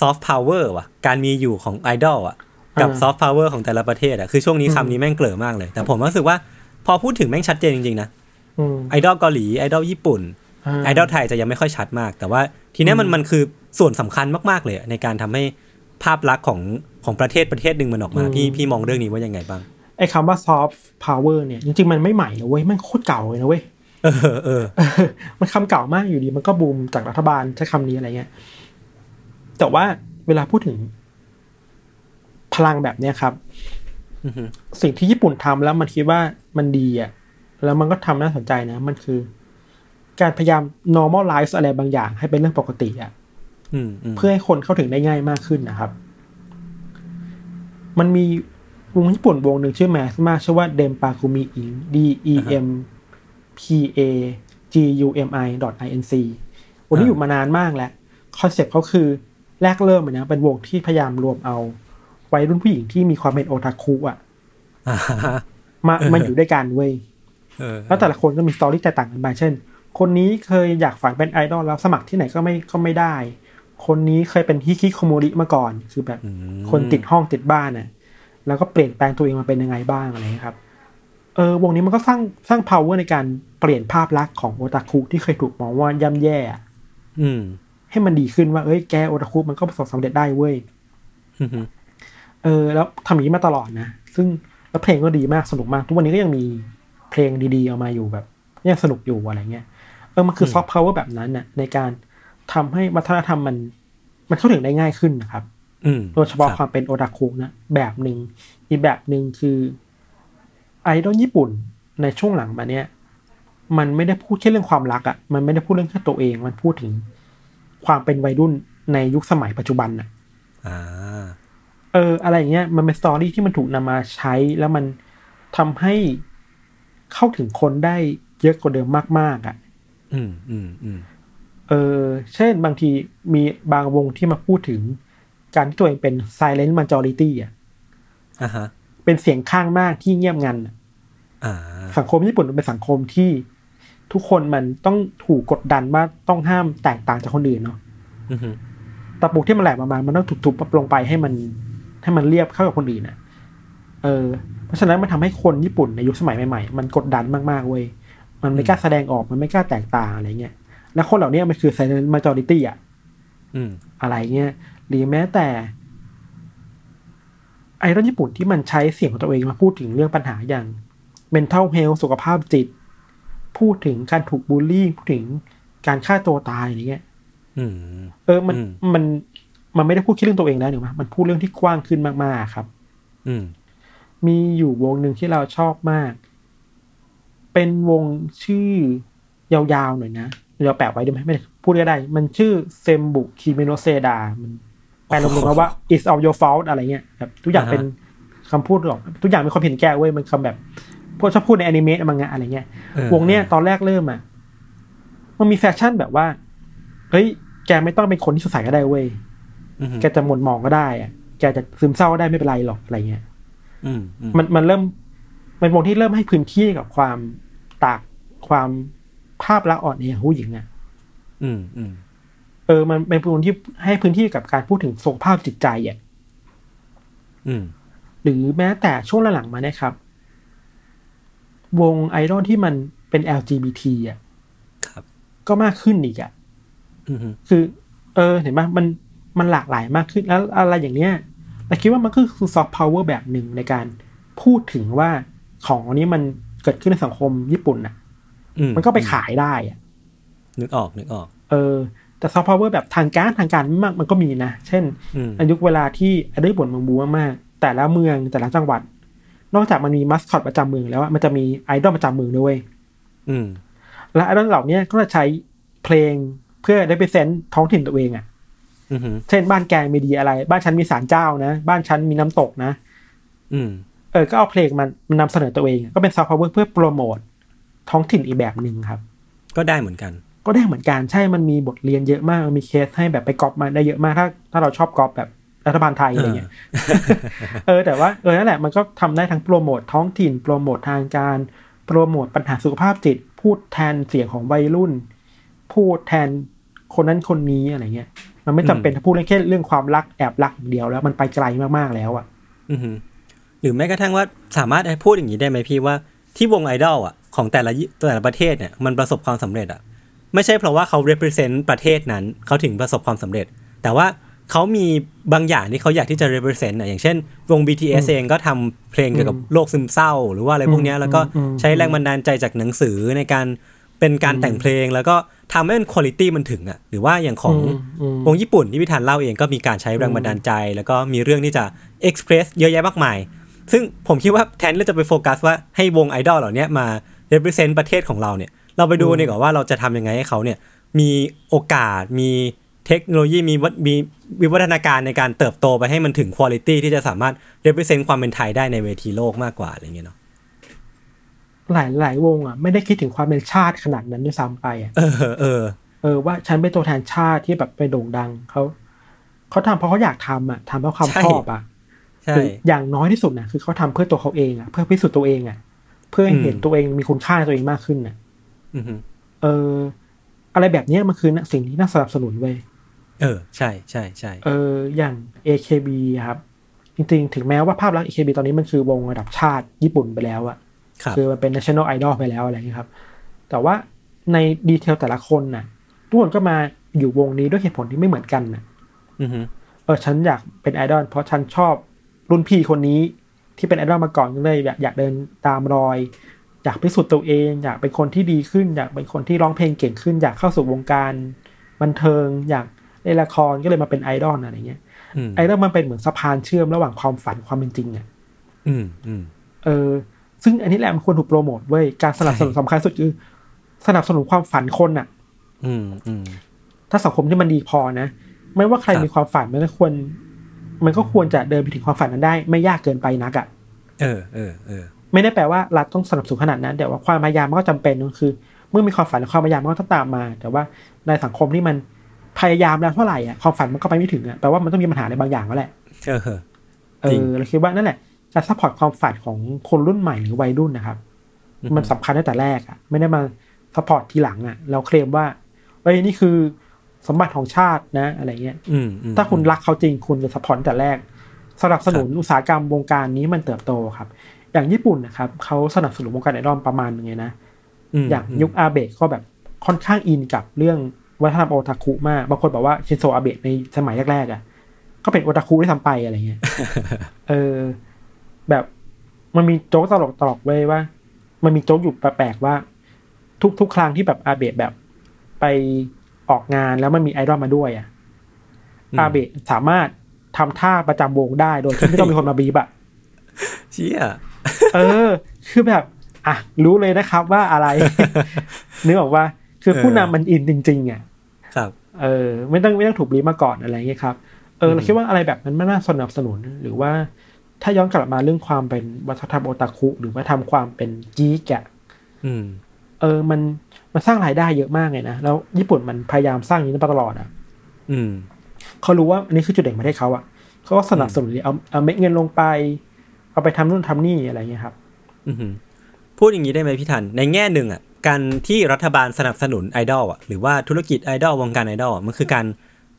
ซอฟต์พาวเวอร์ว่ะ การมีอยู่ของไอดอลอะ กับซอฟต์พาวเวอร์ของแต่ละประเทศอะ คือช่วงนี้คำนี้แม่งเกร่อมากเลย แต่ผมรู้สึกว่าพอพูดถึงแม่งชัดเจนจริงๆนะอืมไอดอลเกาหลี ไอดอลญี่ปุ่นาไอดอลไทยจะยังไม่ค่อยชัดมาก แต่ว่าทีเนี้ยมันมันคือส่วนสำคัญมากๆเลยอะในการทำให้ ภาพลักษณ์ของของประเทศประเทศหนึ่งมันออกมาพี่พี่มองเรื่องนี้ว่ายังไงบ้างไอ้คำว่า soft power เนี่ยจริงๆ มันไม่ใหม่นะเว้ยมันโคตรเก่าเลยนะเว้ยเออเออมันคำเก่ามากอยู่ดีมันก็บูมจากรัฐบาลใช้คำนี้อะไรเงี้ยแต่ว่าเวลาพูดถึง พลังแบบเนี้ยครับอือฮึสิ่งที่ญี่ปุ่นทำแล้วมันคิดว่ามันดีอะแล้วมันก็ทำน่าสนใจนะ มันคือ การพยายาม normalize อะไรบางอย่างให้เป็นเรื่องปกติอะอืมอืม เพื่อให้คนเข้าถึงได้ง่ายมากขึ้นนะครับ มันมีวงญี่ปุ่นวงหนึ่งชื่อแมสมากชื่อว่าเดมปาคุมิอิง D E M P A G U M I I N C วงนี้อยู่มานานมากแล้วคอนเซ็ปต์เขาคือแรกเริ่มอะนะเป็นวงที่พยายามรวมเอาวัยรุ่นผู้หญิงที่มีความเป็นโอทาคุอะอ่าฮะมาเออมาอยู่ด้วยกันเว้ยเออแล้วแต่ละคนก็มีสตอรี่แตกต่างกันไปเช่น คนนี้เคยอยากฝันเป็นไอดอลแล้วสมัครที่ไหนก็ไม่ก็ไม่ได้ คนนี้เคยเป็นฮิคิโคโมริมาก่อน คือแบบอืมคนติดห้องติดบ้านน่ะ แล้วก็เปลี่ยนแปลงตัวเองมาเป็นยังไงบ้างอะไรเงี้ยครับ เออวงนี้มันก็สร้างสร้าง power ในการเปลี่ยนภาพลักษณ์ของโอตาคุที่เคยถูกมองว่าย่ำแย่อะอืม ให้มันดีขึ้นว่าเอ้ยแกโอตาคุมันก็ประสบสำเร็จได้เว้ยอือฮึเออ แล้วทำอย่างนี้มาตลอดนะ ซึ่งแล้วเพลงก็ดีมากสนุกมาก ทุกวันนี้ก็ยังมีเพลงดีๆออกมาอยู่แบบยังสนุกอยู่อะไรเงี้ยเออมันคือซอฟต์พาวเวอร์แบบนั้นน่ะในการ ทำให้วัฒนธรรมมัน มันเข้าถึงได้ง่ายขึ้นนะครับอืมโดยเฉพาะรับความเป็นโอตาคุนะแบบหนึ่งอีกแบบหนึ่งคือไอดอลญี่ปุ่นในช่วงหลังมาเนี้ยมันไม่ได้พูดแค่เรื่องความรักอะ่ะ มันไม่ได้พูดเรื่องแค่ตัวเอง มันพูดถึงความเป็นวัยรุ่นในยุคสมัยปัจจุบันน่ะอ่าเออ อะไรอย่างเงี้ย มันเป็นสตอรี่ที่มันถูกนำมาใช้ แล้วมันทำให้เข้าถึงคนได้เยอะกว่าเดิมมากๆอะ่ะ อืมอืมอืม เออเช่นบางทีมีบางวงที่มาพูดถึง การที่ตัวเองเป็น silent majority อะอ่าฮะเป็นเสียงข้างมากที่เงียบงันอะอ่าสังคมญี่ปุ่นมันเป็นสังคมที่ทุกคนมันต้องถูกกดดันว่าต้องห้ามแตกต่างจากคนอื่นเนาะอือฮึตะปูที่มันแหลมมามันต้องถูกทุบลงไปให้มันให้มันเรียบเข้ากับคนอื่นอะ เออ เพราะฉะนั้นมันทำให้คนญี่ปุ่นในยุคสมัยใหม่ๆ มันกดดันมากๆเว้ย มันไม่กล้าแสดงออก มันไม่กล้าแตกต่างอะไรเงี้ย แล้วคนเหล่านี้มันคือ silent majority อะอืมอะไรเงี้ยหรือแม้แต่ไอรอนญี่ปุ่นที่มันใช้เสียงของตัวเองมาพูดถึงเรื่องปัญหาอย่าง mental health สุขภาพจิต พูดถึงการถูกบูลลี่ พูดถึงการฆ่าตัวตายอะไรเงี้ยอืมเออมันอืมมันมันไม่ได้พูดแค่เรื่องตัวเองแล้วหรือมั้ยมันพูดเรื่องที่กว้างขึ้นมากๆครับ อืมมีอยู่วงหนึ่งที่เราชอบมาก เป็นวงชื่อยาวๆหน่อยนะ เราแปะไว้ได้ไหมไม่ได้พูดก็ได้ มันชื่อぜんぶ君のせいだ มันแปลรวมๆมาว่า it's all your fault อะไรเงี้ยแบบทุกอย่างอ่าฮะเป็นคำพูดหรอก ทุกอย่างเป็นความเห็นแก่เว้ยมันคำแบบพวกชอบพูดในแอนิเมะมังงะอะไรเงี้ยออวงเนี้ยตอนแรกเริ่มอะมันมีแฟชั่นแบบว่าเฮ้ยแกไม่ต้องเป็นคนที่สดใสก็ได้เว้ยอืมแกจะหม่นหมองก็ได้อะแกจะซึมเศร้าก็ได้ไม่เป็นไรหรอกอะไรเงี้ยอืมอืมมันมันเริ่มมันวงที่เริ่มให้พื้นที่กับความตากความ ภาพลักษณ์อ่อนแอของผู้หญิงอะอืมอืมเออ มันเป็นวงที่ให้พื้นที่กับการพูดถึงสุขภาพจิตใจอะอืม หรือแม้แต่ช่วงหลังๆมาเนี่ยครับ วงไอดอลที่มันเป็น LGBT อะครับก็มากขึ้นอีกอะอือฮึคือ เออ เห็นปะมันมันหลากหลายมากขึ้นแล้วอะไรอย่างเนี้ยแต่คิดว่ามันก็คือซอฟต์พาวเวอร์แบบหนึ่งในการพูดถึงว่าของอันนี้มันเกิดขึ้นในสังคมญี่ปุ่นอะอื มันก็ไปขายได้อะนึกออกนึกออก เออ แต่ซอฟต์พาวเวอร์แบบทางการทางการมากมันก็มีนะ เช่นอืมในยุคเวลาที่ไอดอลญี่ปุ่นมันบูมมากๆแต่ละเมืองแต่ละจังหวัด นอกจากมันมีมัสคอตประจำเมืองแล้วอะมันจะมีไอดอลประจำเมืองด้วยเว้ยอืม และไอดอลเหล่านี้ก็จะใช้เพลงเพื่อ represent ท้องถิ่นตัวเองอะ่ะอือฮึเช่นบ้านแกมีดีอะไร บ้านฉันมีศาลเจ้านะ บ้านฉันมีน้ำตกนะ อืม เออ ก็เอาเพลงมันมันนำเสนอตัวเอง ก็เป็นซอฟต์พาวเวอร์เพื่อโปรโมท ท้องถิ่นอีกแบบหนึ่งครับ ก็ได้เหมือนกัน ก็ได้เหมือนกันใช่มันมีบทเรียนเยอะมากมันมีเคสให้แบบไปก๊อปมาได้เยอะมากถ้าถ้าเราชอบก๊อปแบบรัฐบาลไทยอะไรเงี้ยเออแต่ว่าเออนั่นแหละมันก็ทำได้ทั้งโปรโมทท้องถิ่นโปรโมททางการโปรโมทปัญหาสุขภาพจิต พูดแทนเสียงของวัยรุ่น พูดแทนคนนั้นคนนี้อะไรเงี้ย มันไม่จำเป็นจะพูดแค่เรื่องความรักแอบรักอย่างเดียวแล้วมันไปไกลมากๆแล้วอะอือฮึหรือแม้กระทั่งว่าสามารถพูดอย่างนี้ได้ไหมพี่ว่าที่วงไอดอลอะ ของแต่ละยี่แต่ละประเทศเนี่ยมันประสบความสำเร็จอะไม่ใช่เพราะว่าเขา represent ประเทศนั้นเขาถึงประสบความสำเร็จ แต่ว่าเขามีบางอย่างที่เขาอยากที่จะ represent อะอย่างเช่น วง BTS เองก็ทำเพลงเกี่ยวกับโรคซึมเศร้า หรือว่าอะไรพวกเนี้ยแล้วก็อืมใช้แรงบันดาลใจจากหนังสือในการเป็นการแต่งเพลงแล้วก็ทำให้มันคุณภาพมันถึงอะหรือว่าอย่างของอืมอืมวงญี่ปุ่นที่พิธันเล่าเองก็มีการใช้แรงบันดาลใจ แล้วก็มีเรื่องที่จะเอ็กซ์เพรสเยอะแยะมากมาย ซึ่งผมคิดว่าแทนที่เราจะไปโฟกัสว่าให้วงไอดอลเหล่านี้มา represent ประเทศของเราเนี่ย เราไปดูดีกว่าว่าเราจะทำยังไงให้เขาเนี่ยมีโอกาสมีเทคโนโลยีมีวัฒมีวิวัฒนาการในการเติบโตไปให้มันถึงคุณภาพที่จะสามารถ represent ความเป็นไทยได้ในเวทีโลกมากกว่าอะไรเงี้ยเนาะหลายหลายวงอะไม่ได้คิดถึงความเป็นชาติขนาดนั้นด้วยซ้ำไปอะเออเออเออว่าฉันเป็นตัวแทนชาติที่แบบไปโด่งดังเขาเขาทำเพราะเขาอยากทำอะทำเพราะความใช่ชอบอะใช่คืออย่างน้อยที่สุดนะคือเขาทำเพื่อตัวเขาเองอะเพื่อพิสูจน์ตัวเองอะ เพื่อให้เห็นอืมตัวเองมีคุณค่าในตัวเองมากขึ้นอะอือฮึเออ อะไรแบบเนี้ยมันคือนะสิ่งที่น่าสนับสนุนเว้ยเออ ใช่ใช่ใช่เออ อย่าง AKB อะครับ จริงๆ ถึงแม้ว่าภาพลักษณ์ AKB ตอนนี้มันคือวงระดับชาติญี่ปุ่นไปแล้วอะครับคือมันเป็น national idol ไปแล้วอะไรอย่างเงี้ยครับ แต่ว่าในดีเทลแต่ละคนน่ะ ทุกคนก็มาอยู่วงนี้ด้วยเหตุผลที่ไม่เหมือนกันน่ะอือฮึเออฉันอยากเป็นไอดอลเพราะฉันชอบรุ่นพี่คนนี้ ที่เป็นไอดอลมาก่อนก็เลยอยากอยากเดินตามรอย อยากพิสูจน์ตัวเอง อยากเป็นคนที่ดีขึ้น อยากเป็นคนที่ร้องเพลงเก่งขึ้น อยากเข้าสู่วงการบันเทิง อยากเล่นละครก็เลยมาเป็นไอดอลอะไรเงี้ยอืมไอดอลมันเป็นเหมือนสะพานเชื่อมระหว่างความฝันความเป็นจริงอะอืมอืมเออ ซึ่งอันนี้แหละมันควรถูกโปรโมทเว้ยการสนับสนุนใช่สำคัญสุดคือสนับสนุนความฝันคนอะ อืมอืมถ้าสังคมที่มันดีพอนะ ไม่ว่าใครครับมีความฝันมันก็ควร มันก็ควรจะเดินไปถึงความฝันนั้นได้ ไม่ยากเกินไปนักอะเออเออเออไม่ได้แปลว่ารัฐต้องสนับสนุนขนาดนั้นแต่ว่าความพยายามมันก็จำเป็นก็คือ เมื่อมีความฝันและความพยายามมันก็ต้องตามมา แต่ว่าในสังคมที่มันพยายามแล้วเท่าไหร่อะความฝันมันก็ไปไม่ถึงอะแปลว่ามันต้องมีปัญหาอะไรบางอย่างแล้วแหละเออเอจริงอเราคิดว่านั่นแหละการ support ความฝันของคนรุ่นใหม่หรือวัยรุ่นนะครับอือฮึมันสำคัญตั้งแต่แรกอะ ไม่ได้มา support ทีหลังอะ เราเคลมว่าเอ้ยนี่คือ สมบัติของชาตินะ อะไรเงี้ยอืมอืมถ้าคุณรักเขาจริงคุณจะ support ตั้งแต่แรกสนับสนุนอุตสาหกรรมวงการนี้มันเติบโตครับ อย่างญี่ปุ่นนะครับเขาสนับสนุนวงการไอดอลประมาณนึงไงนะมอย่างยุคอาเบะก็แบบค่อนข้างอินกับเรื่องวัฒนธรรมโอตาคุมากบางคนบอกว่าชินโซอาเบะในสมัยแรกๆอะก็เป็นโอตาคุด้วยซ้ำไปอะไรเงี้ยเออ แบบมันมีโจ๊กตลกตลกๆเว้ยว่า มันมีโจ๊กอยู่แปลกๆว่า ทุกทุกครั้งที่แบบอาเบะแบบ ไป ออกงานแล้วมันมีไอดอลมาด้วยอะมอาเบะสามารถทำท่าประจำวงได้โดยที่ไม่ต้องมีคนมาบีบอะเชี่ยเออ คือแบบ อะ รู้เลยนะครับว่าอะไรนึกออกว่าคือผู้นำมันอินจริง ๆ อะ ครับ เออ ไม่ต้องไม่ต้องถูกบีบมาก่อนอะไรเงี้ยครับเออเราคิดว่าอะไรแบบนั้นไม่น่าสนับสนุนหรือว่าถ้าย้อนกลับมาเรื่องความเป็นวัฒนธรรมโอตาคุหรือว่าทำความเป็นกีกอะอืมเออ มัน มันสร้างรายได้เยอะมากเลยนะ แล้วญี่ปุ่นมันพยายามสร้างอย่างนี้มาตลอดอะอืมเขารู้ว่าอันนี้คือจุดเด่นของประเทศเขาอะเขาก็สนับสนุนเอาเอาเม็ดเงินลงไป เอาไปทำนู่นทำนี่อะไรเงี้ยครับ อือหือพูดอย่างนี้ได้ไหมพี่ทัน ในแง่หนึ่งอะการที่รัฐบาลสนับสนุนไอดอลอะหรือว่าธุรกิจไอดอลวงการไอดอลอะมันคือการ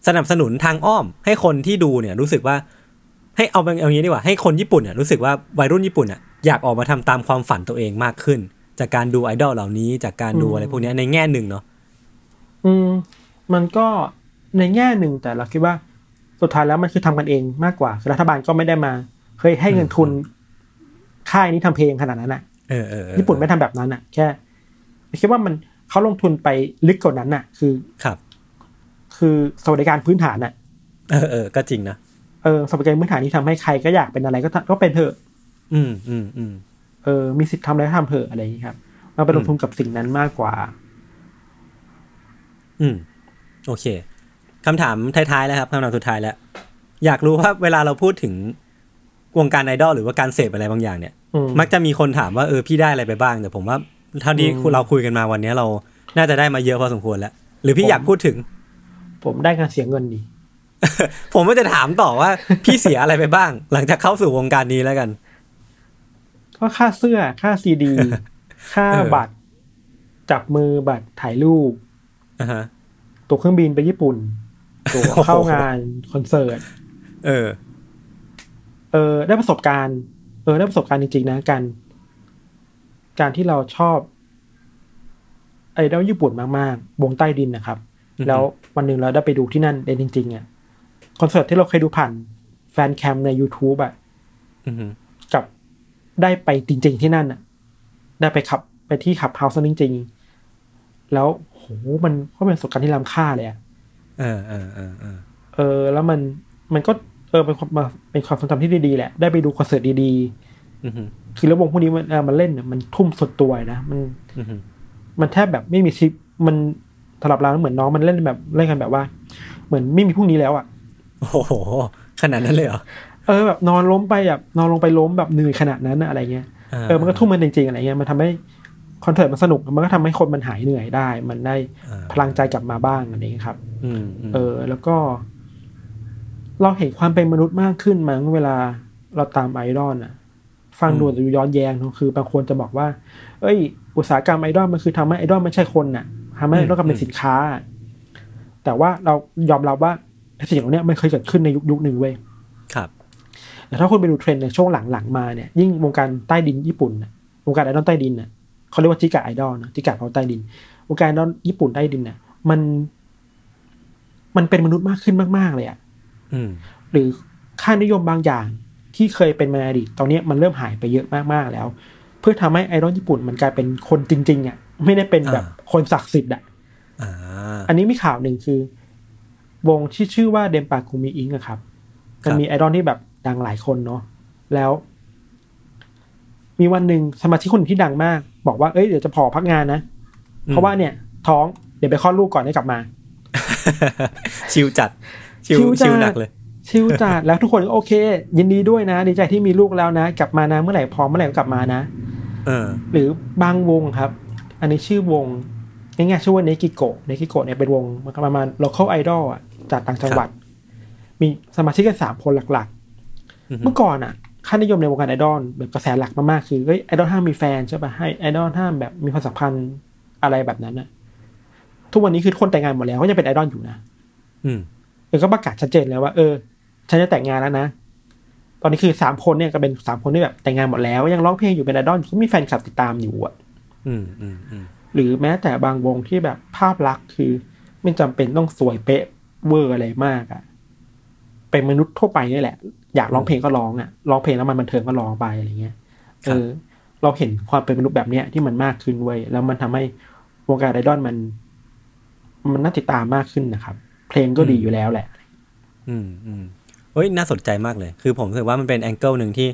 สนับสนุนทางอ้อม ให้คนที่ดูเนี่ยรู้สึกว่า ให้เอาเป็นเอาอย่างนี้ดีกว่าให้คนญี่ปุ่นเนี่ยรู้สึกว่าวัยรุ่นญี่ปุ่นอะอยากออกมาทำตามความฝันตัวเองมากขึ้น จากการดูไอดอลเหล่านี้จากการดูอืมอะไรพวกเนี้ยในแง่หนึ่งเนาะอืม มันก็ในแง่หนึ่งแต่เราคิดว่าสุดท้ายแล้วมันคือทำกันเองมากกว่าคือรัฐบาลก็ไม่ได้มาเคยให้เงินทุน ค่ายนี้ทำเพลงขนาดนั้นอะเออเออเออญี่ปุ่นไม่ทำแบบนั้นอะ แค่คิดว่ามันเขาลงทุนไปลึกกว่านั้นอะ คือครับ คือสวัสดิการพื้นฐานอะ เออเออก็จริงนะเออสวัสดิการพื้นฐานที่ทำให้ใครก็อยากเป็นอะไรก็ทำก็เป็นเถอะ อืมอืมอืม เออมีสิทธิ์ทำอะไรก็ทำเถอะอะไรอย่างนี้ครับเราไปลงทุนกับสิ่งนั้นมากกว่า อืม โอเคคำถามท้ายๆแล้วครับคำถามสุดท้ายแล้ว อยากรู้ว่าเวลาเราพูดถึงวงการไอดอลหรือว่าการเสพอะไรบางอย่างเนี่ยอืมมักจะมีคนถามว่าเออพี่ได้อะไรไปบ้างแต่ผมว่าเท่าที่อืมเราคุยกันมาวันนี้เราน่าจะได้มาเยอะพอสมควรแล้ว หรือพี่ผมอยากพูดถึง ผมได้การเสียเงินดี ผมก็จะถามต่อว่าพี่เสียอะไรไปบ้าง หลังจากเข้าสู่วงการนี้แล้วกัน ก็ค่าเสื้อค่าซีดี ค่าเออบัตร จับมือบัตรถ่ายรูปอ่าฮะตั๋วเครื่องบินไปญี่ปุ่น ตั๋วโอ้โหเข้างานคอนเสิร์ตเออ เออ ได้ประสบการณ์ เออ ได้ประสบการณ์จริงๆนะการการที่เราชอบไอดอลญี่ปุ่นมากๆ วงใต้ดินนะครับอือฮึแล้ววันหนึ่งเราได้ไปดูที่นั่นเองจริงๆอะคอนเสิร์ตที่เราเคยดูผ่านแฟนแคมใน YouTube อะอือฮึกับ ได้ไปจริง ๆ ที่นั่นอะ ได้ไปขับไปที่ขับเฮาส์จริงๆแล้วโหมันก็เป็นประสบการณ์ที่ล้ำค่าเลยอะเออเออเออเออเออ แล้วมันมันก็เออเป็นความมาเป็นความทรงจำที่ดีๆแหละ ได้ไปดูคอนเสิร์ตดีอือฮึๆคือแล้ววงพวกนี้มันเออมันเล่นเนี่ยมันทุ่มสุดตัวนะมันอือฮึมันแทบแบบไม่มีชิปมันสำหรับเราเหมือนน้องมันเล่นแบบเล่นกันแบบว่า เหมือนไม่มีพรุ่งนี้แล้วอะโอ้โหขนาดนั้นเลยเหรอ เออแบบนอนล้มไปแบบนอนลงไปล้มแบบเหนื่อยขนาดนั้นอะอะไรเงี้ยเออมันก็ทุ่มมันจริงๆอะไรเงี้ยมันทำให้คอนเสิร์ตมันสนุกมันก็ทำให้คนมันหายเหนื่อยได้ มันได้อ่าพลังใจกลับมาบ้างอะไรเงี้ยครับอืมอืมเออ แล้วก็ เราเห็นความเป็นมนุษย์มากขึ้นมั้งเวลาเราตามไอดอลอะฟังดูจะดูย้อนแย้งเนอะคือบางคนจะบอกว่า เอ้ย อุตสาหกรรมไอดอลมันคือทำให้ไอดอลไม่ใช่คนน่ะทำให้ไอดอลกลายเป็นสินค้า แต่ว่าเรายอมรับว่าไอ้สิ่งเหล่านี้มันเคยเกิดขึ้นในยุคยุคหนึ่งเว้ยครับ แต่ถ้าคุณไปดูเทรนด์ในช่วงหลังๆมาเนี่ยยิ่งวงการใต้ดินญี่ปุ่นน่ะวงการไอดอลใต้ดินน่ะเขาเรียกว่าจิกะไอดอลนะจิกะเขาใต้ดินวงการไอดอลญี่ปุ่นใต้ดินน่ะมัน มันเป็นมนุษย์มากขึ้นมาก ๆ เลยอะอืมหรือค่านิยมบางอย่างที่เคยเป็นมาในอดีตตอนนี้มันเริ่มหายไปเยอะมากๆแล้ว เพื่อทำให้ไอดอลญี่ปุ่นมันกลายเป็นคนจริง ๆอะไม่ได้เป็นแบบคนศักดิ์สิทธิ์อะอ่าอันนี้มีข่าวหนึ่งคือ วงที่ชื่อว่าเดมปาคุมิอิงอะครับมันมีไอดอลที่แบบ ดังหลายคนเนาะแล้ว มีวันหนึ่งสมาชิกคนหนึ่งที่ดังมาก บอกว่าเอ้ยเดี๋ยวจะพอพักงานนะ เพราะว่าเนี่ย ท้องเดี๋ยวไปคลอดลูกก่อนได้กลับมา ชิวจัด ชิวชิวจัดชิวหนักเลย ชิลจัดแล้วทุกคนก็โอเค ยินดีด้วยนะ ดีใจที่มีลูกแล้วนะ กลับมานะเมื่อไหร่พร้อมเมื่อไหร่ก็กลับมานะเออ หรือบางวงครับ อันนี้ชื่อวงง่ายๆชื่อว่าเนกิโกะเนกิโกะเนี่ยเป็นวงประมาณ local idol อะจากต่างจังหวัด มีสมาชิกกันสามคนหลักอือฮึๆ เมื่อก่อนอะค่านิยมในวงการไอดอลแบบกระแสหลักมากๆคือเฮ้ยไอดอลห้ามมีแฟนใช่ป่ะให้ไอดอลห้ามแบบมีความสัมพันธ์อะไรแบบนั้นอะ ทุกวันนี้คือทุกคนแต่งงานหมดแล้วก็ยังเป็นไอดอลอยู่นะอืมเออก็ประกาศชัดเจนแล้วว่าเออฉันจะแต่งงานแล้วนะตอนนี้คือสามคนเนี่ยก็เป็นสามคนที่แบบแต่งงานหมดแล้ว ยังร้องเพลงอยู่เป็นไอดอลก็มีแฟนคลับติดตามอยู่อะ อืมอืมอืมหรือแม้แต่บางวงที่แบบภาพลักษณ์คือ ไม่จำเป็นต้องสวยเป๊ะเวอร์อะไรมากอะเป็นมนุษย์ทั่วไปนี่แหละ อยากร้องเพลงก็ร้องอะร้องเพลงแล้วมันบันเทิงก็ร้องไปอะไรเงี้ยเออ เราเห็นความเป็นมนุษย์แบบเนี้ยที่มันมากขึ้นเว้ยแล้วมันทำให้วงการไอดอลมัน มันน่าติดตามมากขึ้นนะครับ เพลงก็ดีอยู่แล้วแหละ อืมอืมเฮ้ยน่าสนใจมากเลย คือผมรู้สึกว่ามันเป็นแองเกิลหนึ่งที่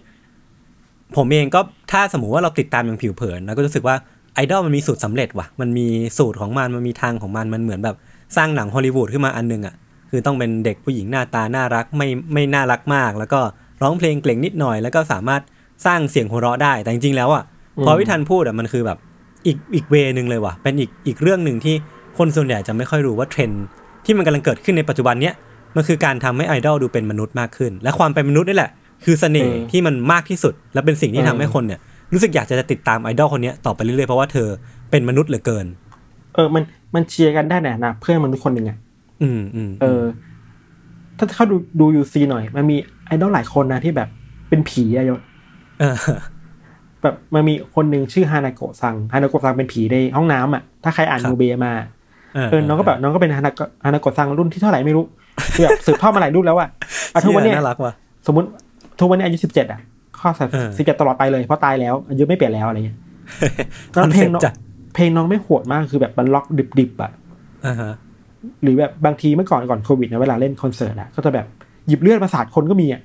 ผมเองก็ถ้าสมมติว่าเราติดตามอย่างผิวเผินแล้วก็รู้สึกว่าไอดอลมันมีสูตรสำเร็จว่ะ มันมีสูตรของมันมันมีทางของมันมันเหมือนแบบสร้างหนังฮอลลีวูดขึ้นมาอันหนึงอะ คือต้องเป็นเด็กผู้หญิงหน้าตาน่ารักไม่ไม่น่ารักมาก แล้วก็ร้องเพลงเกล่งนิดหน่อย แล้วก็สามารถสร้างเสียงหัวเราะได้แต่จริงๆแล้วอะพอวิธันพูดอะมันคือแบบอีกอีกเวนึงเลยว่ะเป็นอีกอีกเรื่องหนึ่งที่คนส่วนใหญ่จะไม่ค่อยรู้ว่าเทรนด์ที่มันกำลังเกิดขึ้นในปัจจุบันเนี้ยมันคือการทำให้ไอดอลดูเป็นมนุษย์มากขึ้น และความเป็นมนุษย์นี่แหละ คือเสน่ห์เออที่มันมากที่สุด และเป็นสิ่งที่เออทำให้คนเนี่ย รู้สึกอยากจะติดตามไอดอลคนเนี้ยต่อไปเรื่อยๆเพราะว่าเธอเป็นมนุษย์เหลือเกิน เออมันมันเชียร์กันได้ในฐานะเพื่อนมนุษย์คนหนึ่งอะ อืมอืมเออ ถ้าเขาดูดูยูซีหน่อย มันมีไอดอลหลายคนนะที่แบบเป็นผีอะยศเออแบบมันมีคนหนึ่งชื่อฮานาโกะซังฮานาโกะซังเป็นผีในห้องน้ำอะถ้าใครอ่านครับโนเบะมาเออน้องก็แบบน้องก็เป็นฮานาโกะฮานาโกะซังรุ่นที่เท่าไหร่ไม่รู้คือแบบสืบทอดมาหลายรุ่นแล้วอะอะทุกวันเนี้ยน่ารักว่ะสมมติทุกวันนี้อายุสิบเจ็ดอะข้อเออสิบเจ็ดตลอดไปเลยเพราะตายแล้วอายุไม่เปลี่ยนแล้วอะไรเงี้ยคอนเพลเซ็งปน้องต์จัดเพลงน้องไม่โหดมากคือแบบมันล็อกดิบๆอะอ่าฮะ หรือแบบบางทีเมื่อก่อนก่อนโควิดนะเวลาเล่นคอนเสิร์ตอะก็จะแบบหยิบเลือดมาสาดคนก็มีอะ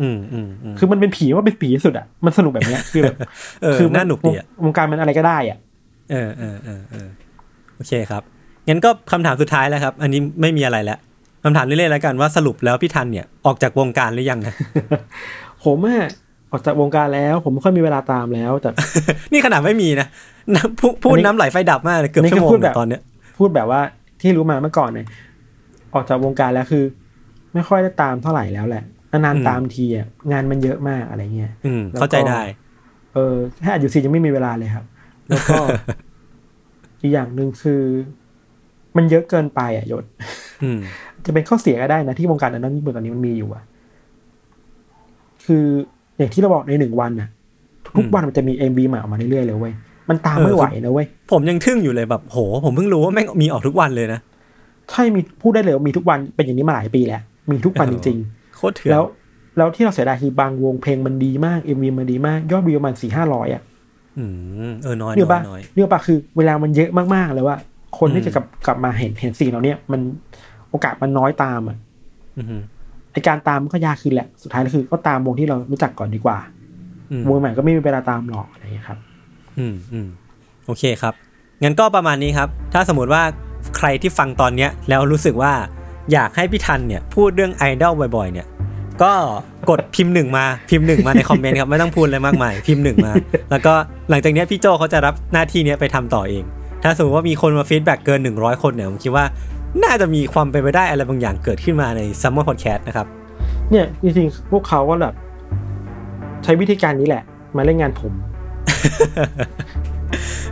อืมอืมอืมคือมันเป็นผีว่าเป็นผีที่สุดอะมันสนุกแบบเนี้ยคือแบบเออคือน่าหนุกดีอะวงการมันอะไรก็ได้อะเออเออเออเออโอเคครับงั้นก็คำถามสุดท้ายแล้วครับ อันนี้ไม่มีอะไรแล้วคำถามเรื่อยๆแล้วกันว่าสรุปแล้วพี่ทันเนี่ยออกจากวงการหรือยังนะผมอะออกจากวงการแล้ว ผมไม่ค่อยมีเวลาตามแล้วแต่นี่ขนาดไม่มีนะน้ำพูพูดอันนี้น้ำไหลไฟดับมากเลยเกือบอันนี้ชั่วโมงคือพูดแบบตอนเนี้ยพูดแบบว่า ที่รู้มาเมื่อก่อนเนี่ยออกจากวงการแล้วคือ ไม่ค่อยได้ตามเท่าไหร่แล้วแหละนานๆตามทีอะงานมันเยอะมากอะไรเงี้ยอืมแล้วก็เข้าใจได้ เออแค่อายุซียังไม่มีเวลาเลยครับ แล้วก็อีกอย่างหนึ่งคือ มันเยอะเกินไปอะยศอืมจะเป็นข้อเสียก็ได้นะที่วงการอันนั้นญี่ปุ่นตอนนี้มันมีอยู่อะ คืออย่างที่เราบอกในหนึ่งวันน่ะ ทุกๆวันมันจะมีเอ็มบีใหม่ออกมาเรื่อยๆเลยเว้ย มันตามไม่ไหวนะเว้ยผมยังทึ่งอยู่เลยแบบโห ผมเพิ่งรู้ว่าแม่งมีออกทุกวันเลยนะถ้ามีพูดได้เลยว่ามีทุกวันเป็นอย่างนี้มาหลายปีแล้วมีทุกวันจริงโคตรเถื่อนๆแล้วแล้วที่เราเสียดายคือบางวงเพลงมันดีมากเอ็มวีมันดีมาก ยอดวิวมันสี่ห้าร้อยอะอืมเออน้อยเนี่ยน้อปะยน้อยเนี่ยปะคือเวลามันเยอะมากๆเลยว่า คนที่อืมจะกลับกลับมาเห็นเห็นสิ่งเหล่าเนี้ยมันโอกาสมันน้อยตามอะอืมไอการตามมันก็ยากขึ้นแหละ สุดท้ายแล้วคือก็ตามวงที่เรารู้จักก่อนดีกว่าอืมวงใหม่ก็ไม่มีเวลาตามหรอกอะไรอย่างเงี้ยครับ อืมอืมโอเคครับ งั้นก็ประมาณนี้ครับ ถ้าสมมติว่าใครที่ฟังตอนเนี้ยแล้วรู้สึกว่าอยากให้พี่ทันเนี่ยพูดเรื่องไอดอลบ่อยๆ เนี่ย ก็กดพิมพ์หนึ่งมาพิมพ์หนึ่งมาในคอมเมนต์ครับ ไม่ต้องพูดอะไรมากมาย พิมพ์หนึ่งมา แล้วก็หลังจากนี้พี่โจเขาจะรับหน้าที่เนี้ยไปทำต่อเอง ถ้าสมมติว่ามีคนมา feedback เกิน 100 คนเนี่ยผมคิดว่าน่าจะมีความเป็นไปได้อะไรบางอย่างเกิดขึ้นมาใน Summer Podcast นะครับ เนี่ยจริงๆพวกเขาก็แบบใช้วิธีการนี้แหละ มาเล่นงานผม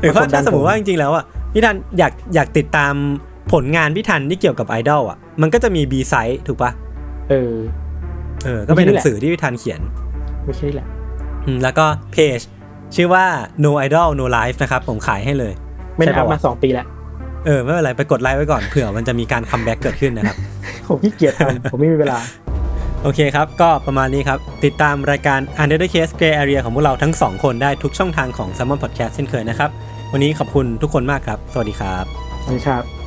หรือว่าคนดัถ้างสมมผมติว่าจริงๆแล้วอะพี่ทันอยากอยากติดตามผลงานพี่ทันที่เกี่ยวกับไอดอลอะ มันก็จะมี B side ถูกปะเออ เออ ก็เป็นหนี่นัแหงละสือที่พี่ทันเขียนไม่ใช่นี่แหละอืมแล้วก็เพจชื่อว่า no idol no life นะครับ ผมขายให้เลย ไม่ได้ใช่อัปะพวะมาสองปีแล้ว เออ ไม่เป็นไร ไปกดไลค์ไว้ก่อนเผื่อมันจะมีการ comeback เกิดขึ้นนะครับ ผมขี้เกียจทำผมไม่มีเวลา โอเคครับ ก็ประมาณนี้ครับ ติดตามรายการ Untitled Case Gray Area ของพวกเราทั้ง 2 คนได้ทุกช่องทางของ Salmon Podcast เช่นเคยนะครับ วันนี้ขอบคุณทุกคนมากครับ สวัสดีครับ สวัสดีครับ